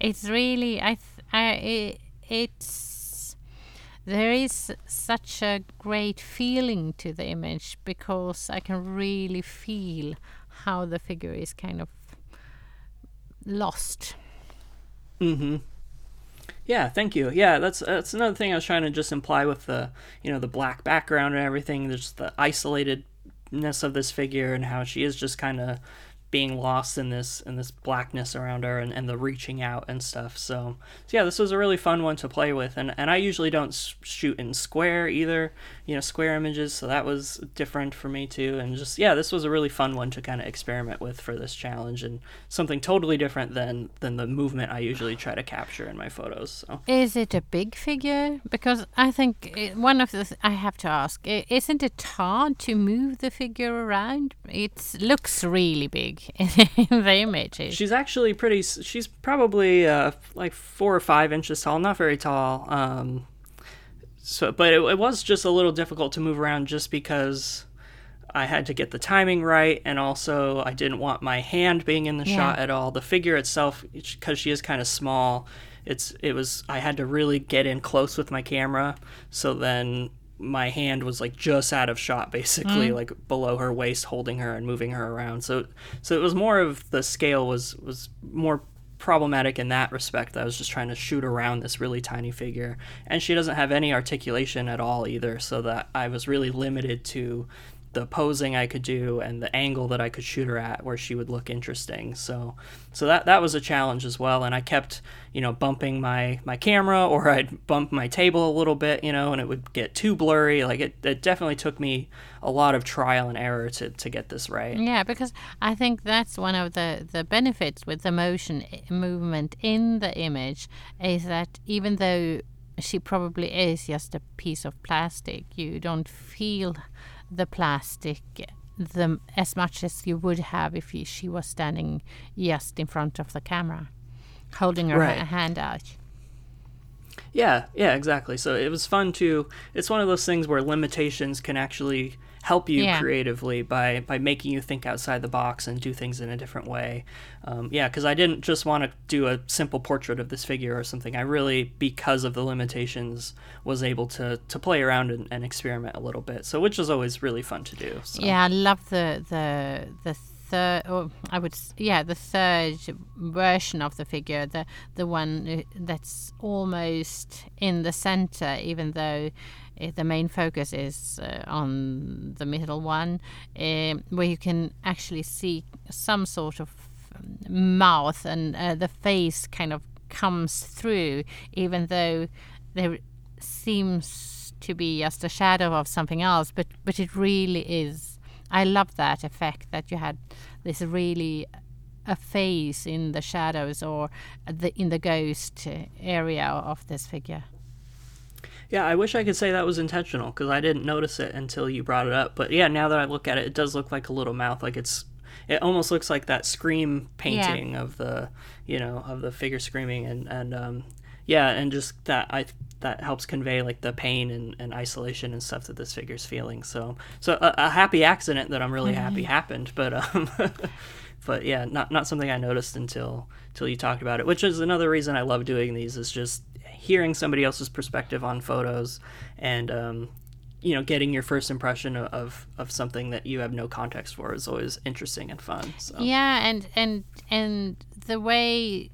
It's really, I, th- I, it, it's, there is such a great feeling to the image because I can really feel how the figure is kind of lost. Mm-hmm. Yeah, thank you. Yeah, that's that's another thing I was trying to just imply with the you know the black background and everything. There's the isolatedness of this figure and how she is just kind of being lost in this in this blackness around her and, and the reaching out and stuff. So, so yeah, this was a really fun one to play with. And and I usually don't shoot in square either, you know, square images. So that was different for me too. And just yeah, this was a really fun one to kind of experiment with for this challenge and something totally different than than the movement I usually try to capture in my photos. So. Is it a big figure? Because I think i one of the th- I have to ask, isn't it hard to move the figure around? It looks really big images. She's actually pretty. She's probably uh, like four or five inches tall, not very tall. Um, so, but it, it was just a little difficult to move around, just because I had to get the timing right, and also I didn't want my hand being in the Yeah. shot at all. The figure itself, because she is kind of small, it's it was I had to really get in close with my camera, so then my hand was like just out of shot basically mm. like below her waist holding her and moving her around. So so it was more of the scale was was more problematic in that respect i was just trying to shoot around this really tiny figure. And she doesn't have any articulation at all either so that i was really limited to the posing I could do and the angle that I could shoot her at where she would look interesting. So so that that was a challenge as well and I kept, you know, bumping my my camera or I'd bump my table a little bit, you know, and it would get too blurry. Like it, it definitely took me a lot of trial and error to to get this right. Yeah, because I think that's one of the, the benefits with the motion eh, movement in the image is that even though she probably is just a piece of plastic. You don't feel the plastic the as much as you would have if you, she was standing just in front of the camera, holding her Right. ha- hand out. Yeah, yeah, exactly. So it was fun to. It's one of those things where limitations can actually help you Yeah. creatively by by making you think outside the box and do things in a different way. Um, yeah, because I didn't just want to do a simple portrait of this figure or something. I really, because of the limitations, was able to to play around and, and experiment a little bit. So which is always really fun to do. So. Yeah, I love the the the third. Or I would yeah the third version of the figure, the the one uh, that's almost in the center, even though. Uh, The main focus is uh, on the middle one, um, where you can actually see some sort of um, mouth and uh, the face kind of comes through, even though there seems to be just a shadow of something else, but but it really is. I love that effect that you had this really a face in the shadows or the in the ghost area of this figure. Yeah, I wish I could say that was intentional because I didn't notice it until you brought it up. But yeah, now that I look at it, it does look like a little mouth. Like it's, it almost looks like that scream painting of the, you know, of the figure screaming and and um, yeah, and just that I that helps convey like the pain and, and isolation and stuff that this figure's feeling. So so a, a happy accident that I'm really happy happened, but um, but yeah, not not something I noticed until until you talked about it. Which is another reason I love doing these is just hearing somebody else's perspective on photos and um, you know getting your first impression of, of something that you have no context for is always interesting and fun. So Yeah, and and and the way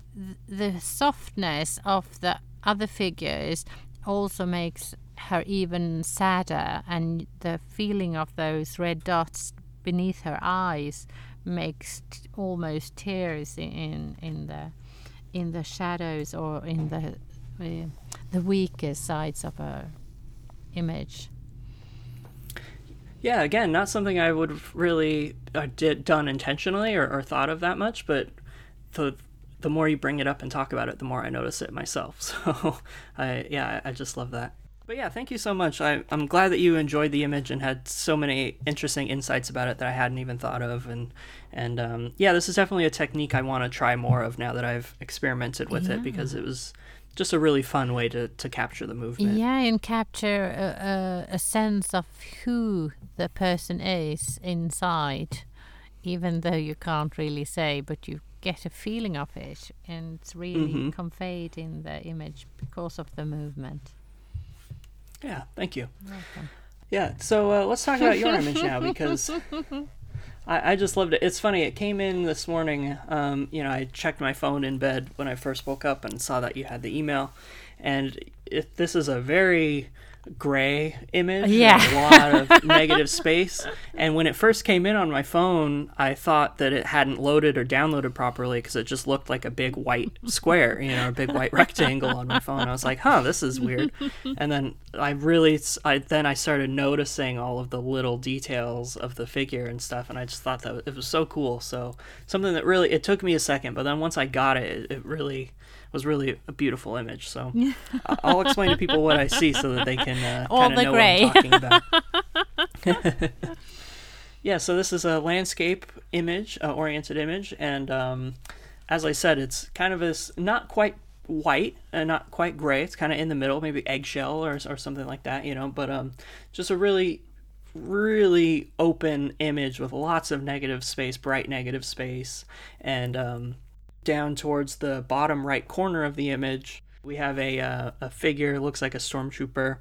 the softness of the other figures also makes her even sadder, and the feeling of those red dots beneath her eyes makes t- almost tears in in the in the shadows or in the uh, the weaker sides of her image. yeah, again, not something I would really uh, did done intentionally or, or thought of that much, but the the more you bring it up and talk about it, the more I notice it myself. So I yeah, I just love that. But yeah, thank you so much. I, I'm glad that you enjoyed the image and had so many interesting insights about it that I hadn't even thought of. And and um, yeah, this is definitely a technique I want to try more of now that I've experimented with it because it was just a really fun way to, to capture the movement. Yeah, and capture a, a, a sense of who the person is inside, even though you can't really say, but you get a feeling of it, and it's really Mhm. conveyed in the image because of the movement. Yeah, thank you. Welcome. Yeah, so uh, let's talk about your image now because I, I just loved it. It's funny, it came in this morning. Um, you know, I checked my phone in bed when I first woke up and saw that you had the email. And it, this is a very gray image, Yeah. a lot of negative space. And when it first came in on my phone, I thought that it hadn't loaded or downloaded properly because it just looked like a big white square, you know, a big white rectangle on my phone. I was like, huh, this is weird. And then I really, I then I started noticing all of the little details of the figure and stuff, and I just thought that it was so cool. So something that really, it took me a second, but then once I got it, it, it really was really a beautiful image. So I'll explain to people what I see so that they can uh, All kind of the know gray. what I'm talking about. yeah, so this is a landscape image, uh, oriented image, and um, as I said, it's kind of this not quite white and not quite gray. It's kind of in the middle, maybe eggshell or or something like that, you know. But um, just a really really open image with lots of negative space, bright negative space, and um, down towards the bottom right corner of the image, we have a uh, a figure looks like a stormtrooper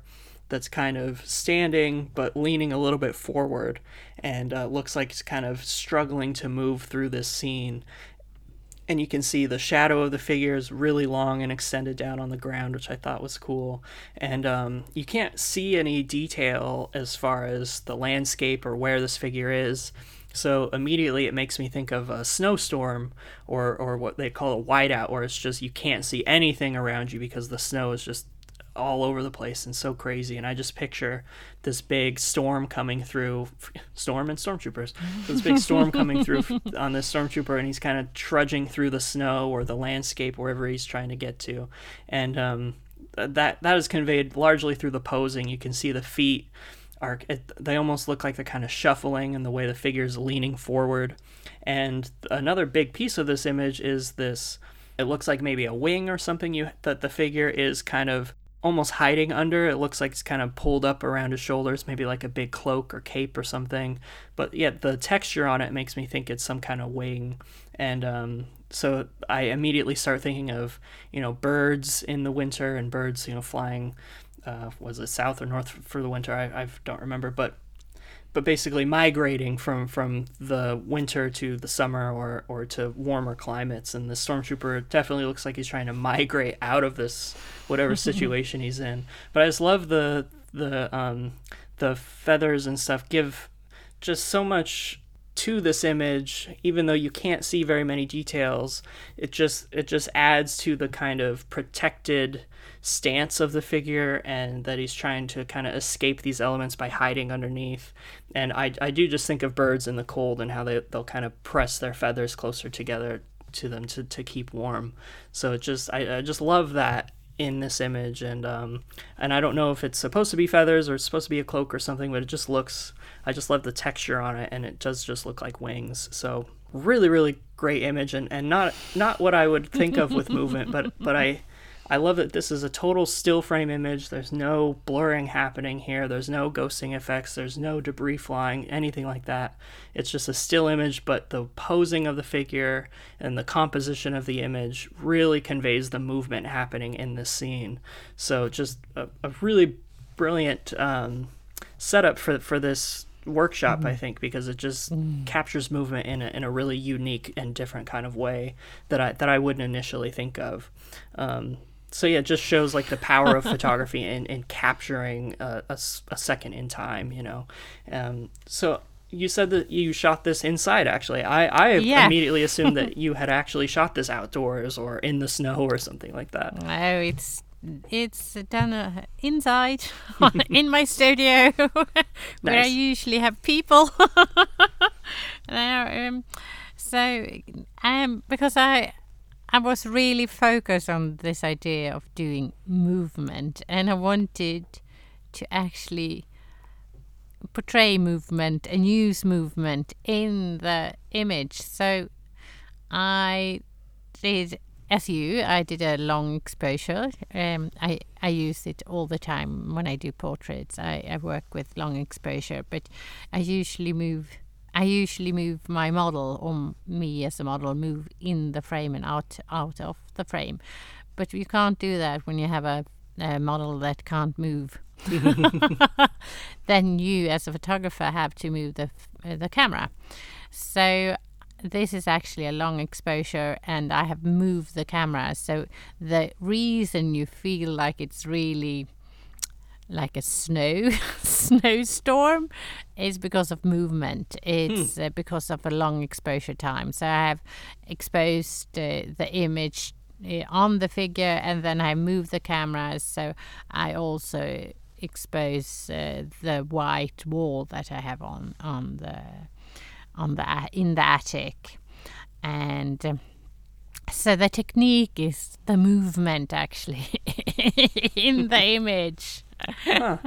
that's kind of standing but leaning a little bit forward and uh, looks like it's kind of struggling to move through this scene and you can see the shadow of the figure is really long and extended down on the ground, which I thought was cool. And um, you can't see any detail as far as the landscape or where this figure is. So immediately it makes me think of a snowstorm or, or what they call a whiteout, where it's just you can't see anything around you because the snow is just all over the place and so crazy. And I just picture this big storm coming through, storm and stormtroopers. This big storm coming through on this stormtrooper, and he's kind of trudging through the snow or the landscape wherever he's trying to get to. And um, that that is conveyed largely through the posing. You can see the feet are it, they almost look like they're kind of shuffling and the way the figure is leaning forward. And another big piece of this image is this it looks like maybe a wing or something you that the figure is kind of almost hiding under. It looks like it's kind of pulled up around his shoulders, maybe like a big cloak or cape or something. But yeah, the texture on it makes me think it's some kind of wing. And um, so I immediately start thinking of, you know, birds in the winter and birds, you know, flying, uh, was it south or north for the winter? I, I don't remember. But but basically migrating from from the winter to the summer or or to warmer climates and the stormtrooper definitely looks like he's trying to migrate out of this whatever situation he's in but i just love the the um the feathers and stuff give just so much to this image even though you can't see very many details it just it just adds to the kind of protected stance of the figure and that he's trying to kind of escape these elements by hiding underneath. And I, I do just think of birds in the cold and how they, they'll kind of press their feathers closer together to them to, to keep warm. So it just I, I just love that in this image and um and I don't know if it's supposed to be feathers or it's supposed to be a cloak or something but it just looks I just love the texture on it and it does just look like wings. So really really great image and, and not not what I would think of with movement but but I I love that this is a total still frame image. There's no blurring happening here. There's no ghosting effects. There's no debris flying, anything like that. It's just a still image, but the posing of the figure and the composition of the image really conveys the movement happening in this scene. So just a, a really brilliant um, setup for for this workshop mm-hmm. i think because it just mm. captures movement in a, in a really unique and different kind of way that i that i wouldn't initially think of um, so yeah, it just shows like the power of photography and, in capturing a, a, a, second in time, you know. Um, so you said that you shot this inside actually. I, I yeah. immediately assumed that you had actually shot this outdoors or in the snow or something like that. No, it's it's done uh, inside in my studio where nice. I usually have people. um, so um, because I I was really focused on this idea of doing movement, and I wanted to actually portray movement and use movement in the image. So I did, as you, I did a long exposure. Um, I I use it all the time when I do portraits. I, I work with long exposure, but I usually move I usually move my model or me as a model move in the frame and out out of the frame, but you can't do that when you have a, a model that can't move. then you, as a photographer, have to move the uh, the camera. So this is actually a long exposure and I have moved the camera. So the reason you feel like it's really like a snow snowstorm is because of movement. It's hmm. uh, because of a long exposure time. So I have exposed uh, the image uh, on the figure, and then I move the camera. So I also expose uh, the white wall that I have on on the on the in the attic, and. Um, so the technique is the movement actually in the image huh.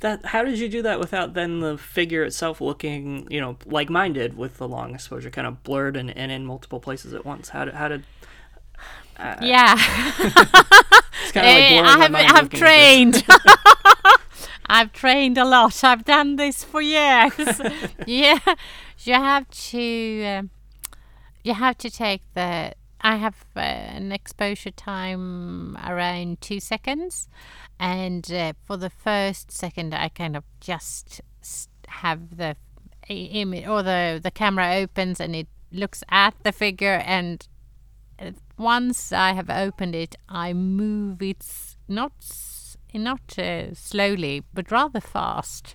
That how did you do that without then the figure itself looking, you know, like mine did with the long exposure, kind of blurred and, and in multiple places at once? How did how did uh, yeah. it's kind of like eh, I have, I've trained. I've trained a lot. I've done this for years. yeah, you have to. Um, you have to take the. I have uh, an exposure time around two seconds, and uh, for the first second i kind of just have the image or the the camera opens and it looks at the figure and uh, once i have opened it i move it not not uh, slowly but rather fast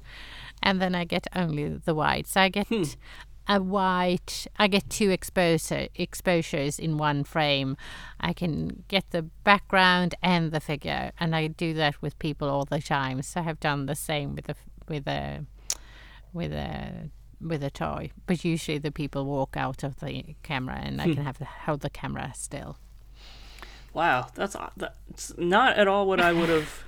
and then i get only the white so i get hmm a white I get two exposure exposures in one frame. I can get the background and the figure and I do that with people all the time. So I have done the same with a with a with a with a toy. But usually the people walk out of the camera and I can hmm. have the, hold the camera still. wow, that's that's not at all what I would have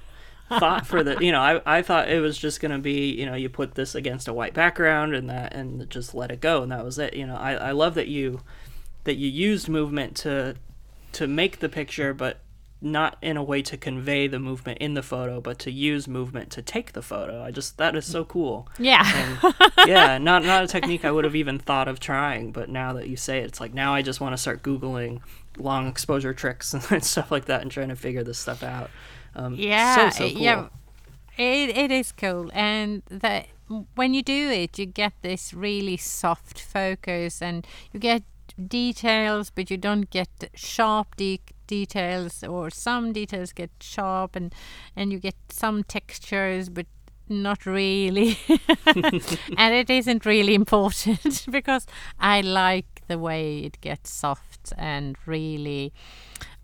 thought for the. You know, I I thought it was just gonna be you know you put this against a white background and that and just let it go and that was it. You know, I I love that you that you used movement to to make the picture, but not in a way to convey the movement in the photo, but to use movement to take the photo. I just that is so cool. Yeah. And, yeah, not not a technique I would have even thought of trying, but now that you say it, it's like now I just want to start googling long exposure tricks and stuff like that and trying to figure this stuff out. Um, yeah, so, so cool. yeah. It it is cool, and that when you do it, you get this really soft focus, and you get details, but you don't get sharp de- details, or some details get sharp, and and you get some textures, but not really. and it isn't really important because I like the way it gets soft and really.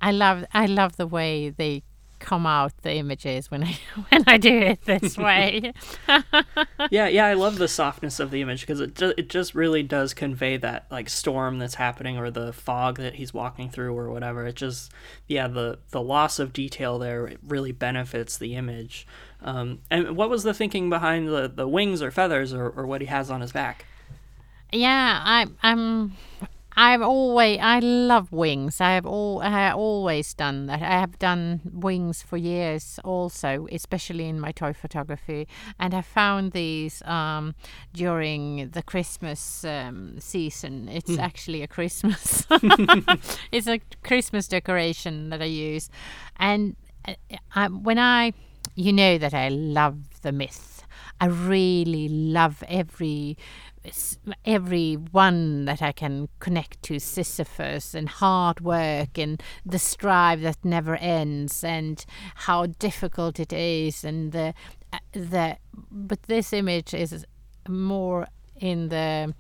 I love I love the way they come out the images when I when I do it this way. yeah, yeah, I love the softness of the image because it ju- it just really does convey that like storm that's happening or the fog that he's walking through or whatever. It just yeah, the the loss of detail there it really benefits the image. Um, and what was the thinking behind the the wings or feathers or, or what he has on his back? Yeah, I I'm I've always I love wings. I have all I have always done that. I have done wings for years also, especially in my toy photography. And I found these um, during the Christmas um, season. It's actually a Christmas. it's a Christmas decoration that I use, and uh, I, when I, you know that I love the myth. I really love every every one that I can connect to Sisyphus and hard work and the strive that never ends and how difficult it is and the uh, the but this image is more in the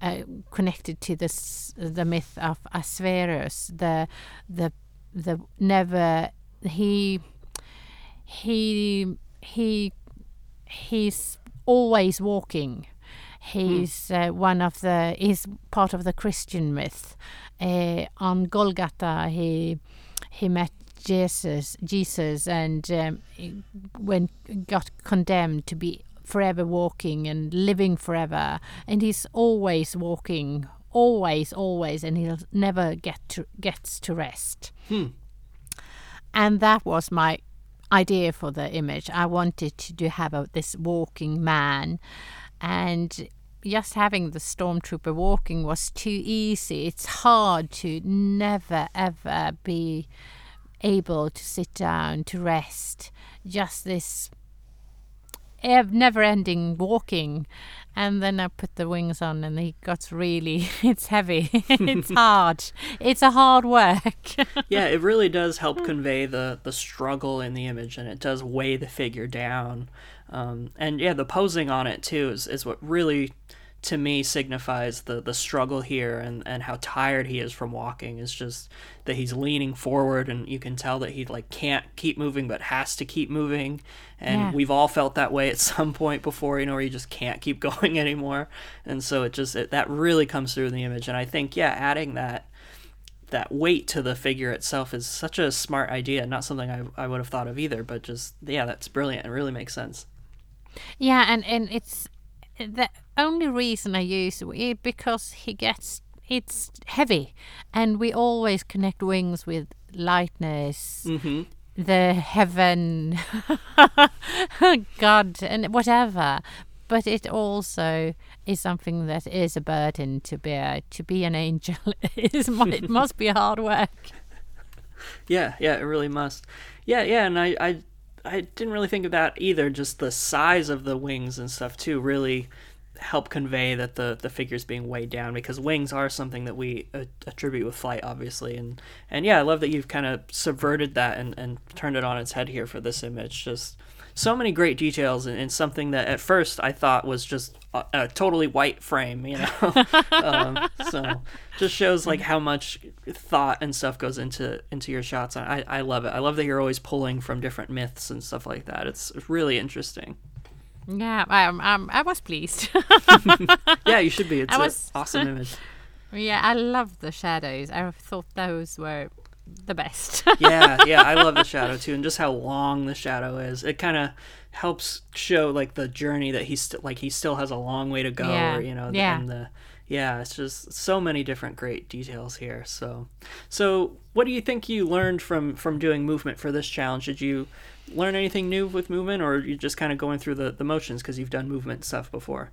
uh, connected to this the myth of Ahasverus the the the never he he he he's always walking He's uh, one of the. He's part of the Christian myth. Uh, on Golgotha, he he met Jesus, Jesus, and um, when got condemned to be forever walking and living forever, and he's always walking, always, always, and he'll never get to gets to rest. Hmm. And that was my idea for the image. I wanted to, to have a, this walking man, and just having the stormtrooper walking was too easy. It's hard to never ever be able to sit down to rest. Just this ev- never-ending walking, and then I put the wings on, and he got really. It's heavy. it's hard. It's a hard work. yeah, it really does help convey the the struggle in the image, and it does weigh the figure down. Um, and yeah, the posing on it too is, is what really, to me, signifies the the struggle here, and and how tired he is from walking. Is just that he's leaning forward, and you can tell that he like can't keep moving, but has to keep moving. And Yeah. we've all felt that way at some point before, you know, where you just can't keep going anymore. And so it just it, that really comes through in the image. And I think yeah, adding that that weight to the figure itself is such a smart idea. Not something I, I would have thought of either, but just yeah, that's brilliant. It really makes sense. Yeah, and and it's the only reason I use it because he gets it's heavy, and we always connect wings with lightness, Mm-hmm. the heaven, God, and whatever. But it also is something that is a burden to bear. To be an angel is it must be hard work. Yeah, yeah, it really must. Yeah, yeah, and I, I, I didn't really think of that either. Just the size of the wings and stuff too really help convey that the the figure's being weighed down because wings are something that we uh, attribute with flight, obviously, and and yeah, I love that you've kind of subverted that and and turned it on its head here for this image. Just so many great details in, in something that at first I thought was just a, a totally white frame, you know. um, so just shows like how much thought and stuff goes into into your shots. I I love it. I love that you're always pulling from different myths and stuff like that. It's really interesting. Yeah, um, um, I was pleased. Yeah, you should be. It's an was- awesome image. Yeah, I love the shadows. I thought those were the best. yeah, yeah, I love the shadow too, and just how long the shadow is. It kind of helps show like the journey that he's st- like he still has a long way to go. Yeah, Or, you know, yeah. and the yeah, it's just so many different great details here. So, so what do you think you learned from from doing movement for this challenge? Did you learn anything new with movement, or are you just kind of going through the the motions because you've done movement stuff before?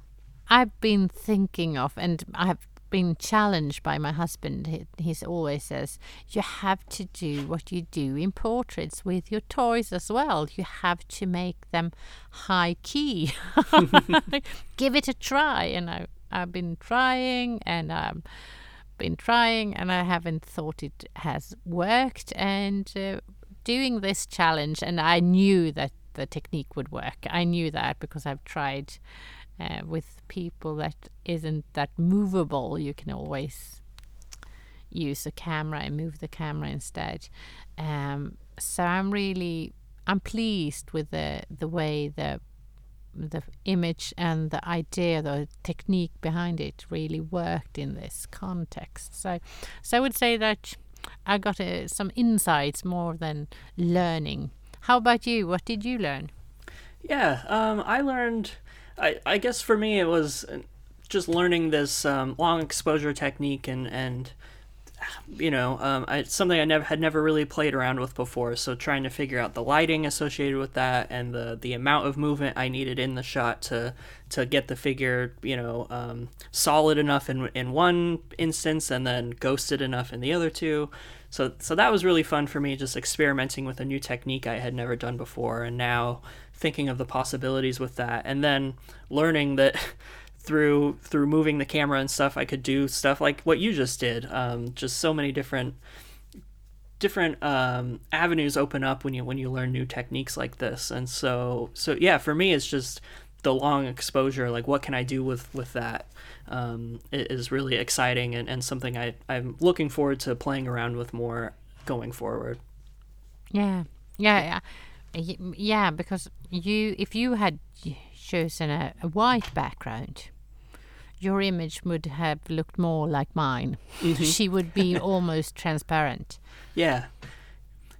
I've been thinking of, and I've been challenged by my husband. He he's always says you have to do what you do in portraits with your toys as well. You have to make them high key. Give it a try, and I I've been trying, and I've been trying, and I haven't thought it has worked. And uh, doing this challenge, and I knew that the technique would work. I knew that because I've tried uh, with people that isn't that movable. You can always use a camera and move the camera instead. Um, so I'm really I'm pleased with the the way the the image and the idea, the technique behind it really worked in this context. So, so I would say that I got uh, some insights more than learning. How about you? What did you learn? Yeah, um, I learned. I, I guess for me it was uh, just learning this um, long exposure technique and and you know um, I, something I never had never really played around with before. So trying to figure out the lighting associated with that and the the amount of movement I needed in the shot to to get the figure you know um, solid enough in in one instance and then ghosted enough in the other two. So so that was really fun for me, just experimenting with a new technique I had never done before, and now thinking of the possibilities with that, and then learning that. through through moving the camera and stuff i could do stuff like what you just did. Um, just so many different different um, avenues open up when you when you learn new techniques like this. And so so yeah for me it's just the long exposure like what can i do with with that um, really exciting and, and something I, i'm looking forward to playing around with more going forward. Yeah, yeah, yeah, yeah. Because you, if you had chosen a, a white background, your image would have looked more like mine. she would be almost transparent. Yeah.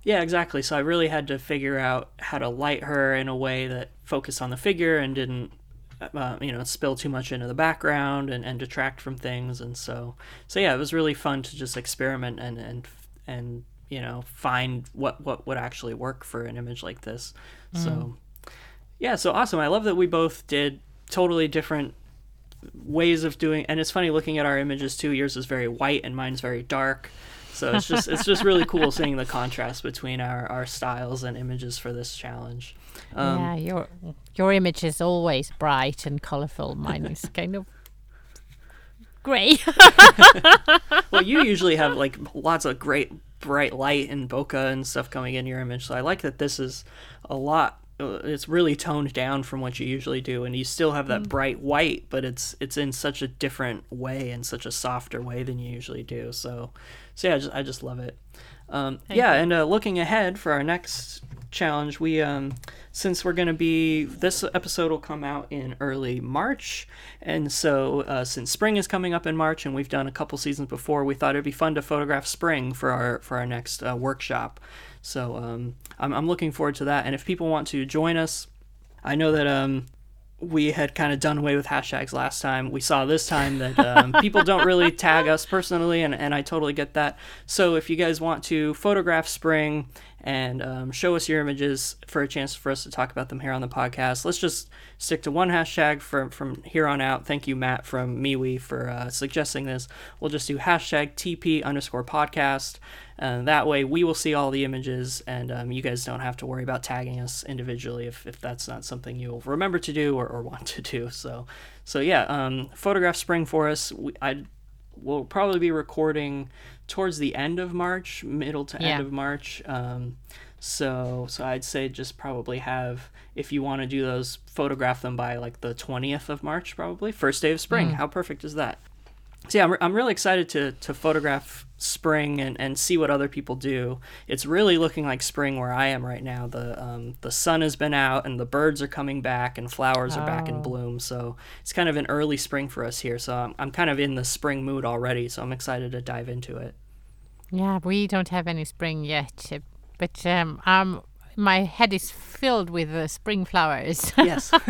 Yeah, exactly. So I really had to figure out how to light her in a way that focused on the figure and didn't, uh, you know, spill too much into the background and, and detract from things. And so, so yeah, it was really fun to just experiment and and and you know find what what would actually work for an image like this. So, yeah, so awesome. I love that we both did totally different ways of doing and it's funny looking at our images too yours is very white and mine's very dark so it's just it's just really cool seeing the contrast between our, our styles and images for this challenge um, yeah, your your image is always bright and colorful. Mine is kind of grey. well you usually have like lots of great bright light and bokeh and stuff coming in your image. So i like that this is a lot uh, it's really toned down from what you usually do and you still have that bright white but it's it's in such a different way and such a softer way than you usually do. So so yeah i just, I just love it. Um, yeah and uh, looking ahead for our next challenge we um since we're going to be this episode will come out in early march. And so uh, since spring is coming up in march and we've done a couple seasons before we thought it'd be fun to photograph spring for our for our next uh, workshop. So um, I'm, I'm looking forward to that. And if people want to join us i know that um we had kind of done away with hashtags last time. We saw this time that um, people don't really tag us personally, and, and I totally get that. So if you guys want to photograph spring and um, show us your images for a chance for us to talk about them here on the podcast, let's just stick to one hashtag from, from here on out. Thank you, Matt from MeWe, for uh, suggesting this. We'll just do hashtag TP underscore podcast. And that way we will see all the images and um, you guys don't have to worry about tagging us individually if, if that's not something you'll remember to do or, or want to do. So, so yeah, um, photograph spring for us. We, I will probably be recording towards the end of March, middle to Yeah. end of March. Um, so, so I'd say just probably have, if you want to do those, photograph them by like the 20th of March, probably first day of spring. How perfect is that? So yeah, I'm, I'm really excited to to photograph spring and, and see what other people do. It's really looking like spring where I am right now. The um, the sun has been out and the birds are coming back and flowers are back in Oh. bloom. So it's kind of an early spring for us here. So I'm, I'm kind of in the spring mood already. So I'm excited to dive into it. Yeah, we don't have any spring yet, but um, um, my head is filled with uh, spring flowers. yes.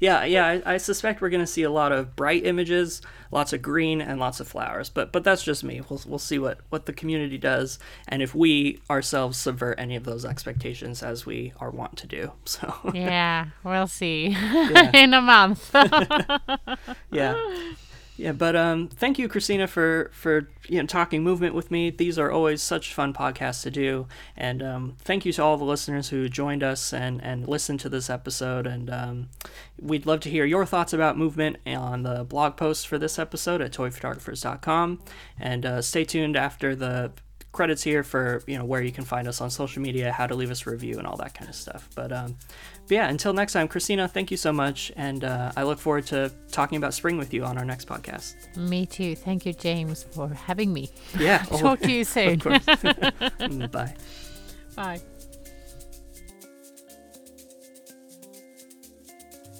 yeah, yeah. I, I suspect we're going to see a lot of bright images, lots of green, and lots of flowers. But but that's just me. We'll we'll see what what the community does, and if we ourselves subvert any of those expectations as we are wont to do. So yeah, we'll see in a month. yeah. Yeah, but um, thank you, Christina, for for you know talking movement with me. These are always such fun podcasts to do, and um, thank you to all the listeners who joined us and and listened to this episode. And um, we'd love to hear your thoughts about movement on the blog post for this episode at toyphotographers.com. And uh, stay tuned after the credits here for you know where you can find us on social media, how to leave us a review, and all that kind of stuff. But, um, but yeah, until next time, Christina, thank you so much, and uh, I look forward to talking about spring with you on our next podcast. Me too. Thank you, James, for having me. Yeah. Talk to you soon. Bye. Bye.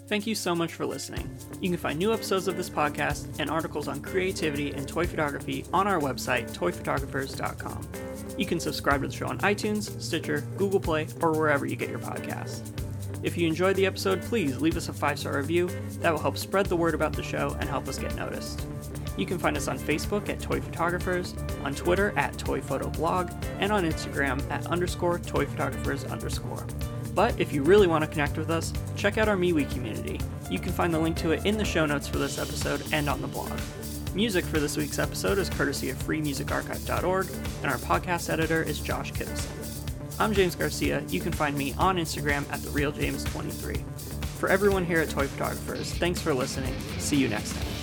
Thank you so much for listening. You can find new episodes of this podcast and articles on creativity and toy photography on our website, toyphotographers.com. You can subscribe to the show on iTunes, Stitcher, Google Play, or wherever you get your podcasts. If you enjoyed the episode, please leave us a five star review. That will help spread the word about the show and help us get noticed. You can find us on Facebook at Toy Photographers, on Twitter at Toy Photo Blog, and on Instagram at underscore Toy Photographers underscore. But if you really want to connect with us, check out our MeWe community. You can find the link to it in the show notes for this episode and on the blog. Music for this week's episode is courtesy of freemusicarchive.org, and our podcast editor is Josh Kittleson. I'm James Garcia. You can find me on Instagram at TheRealJames23. For everyone here at Toy Photographers, thanks for listening. See you next time.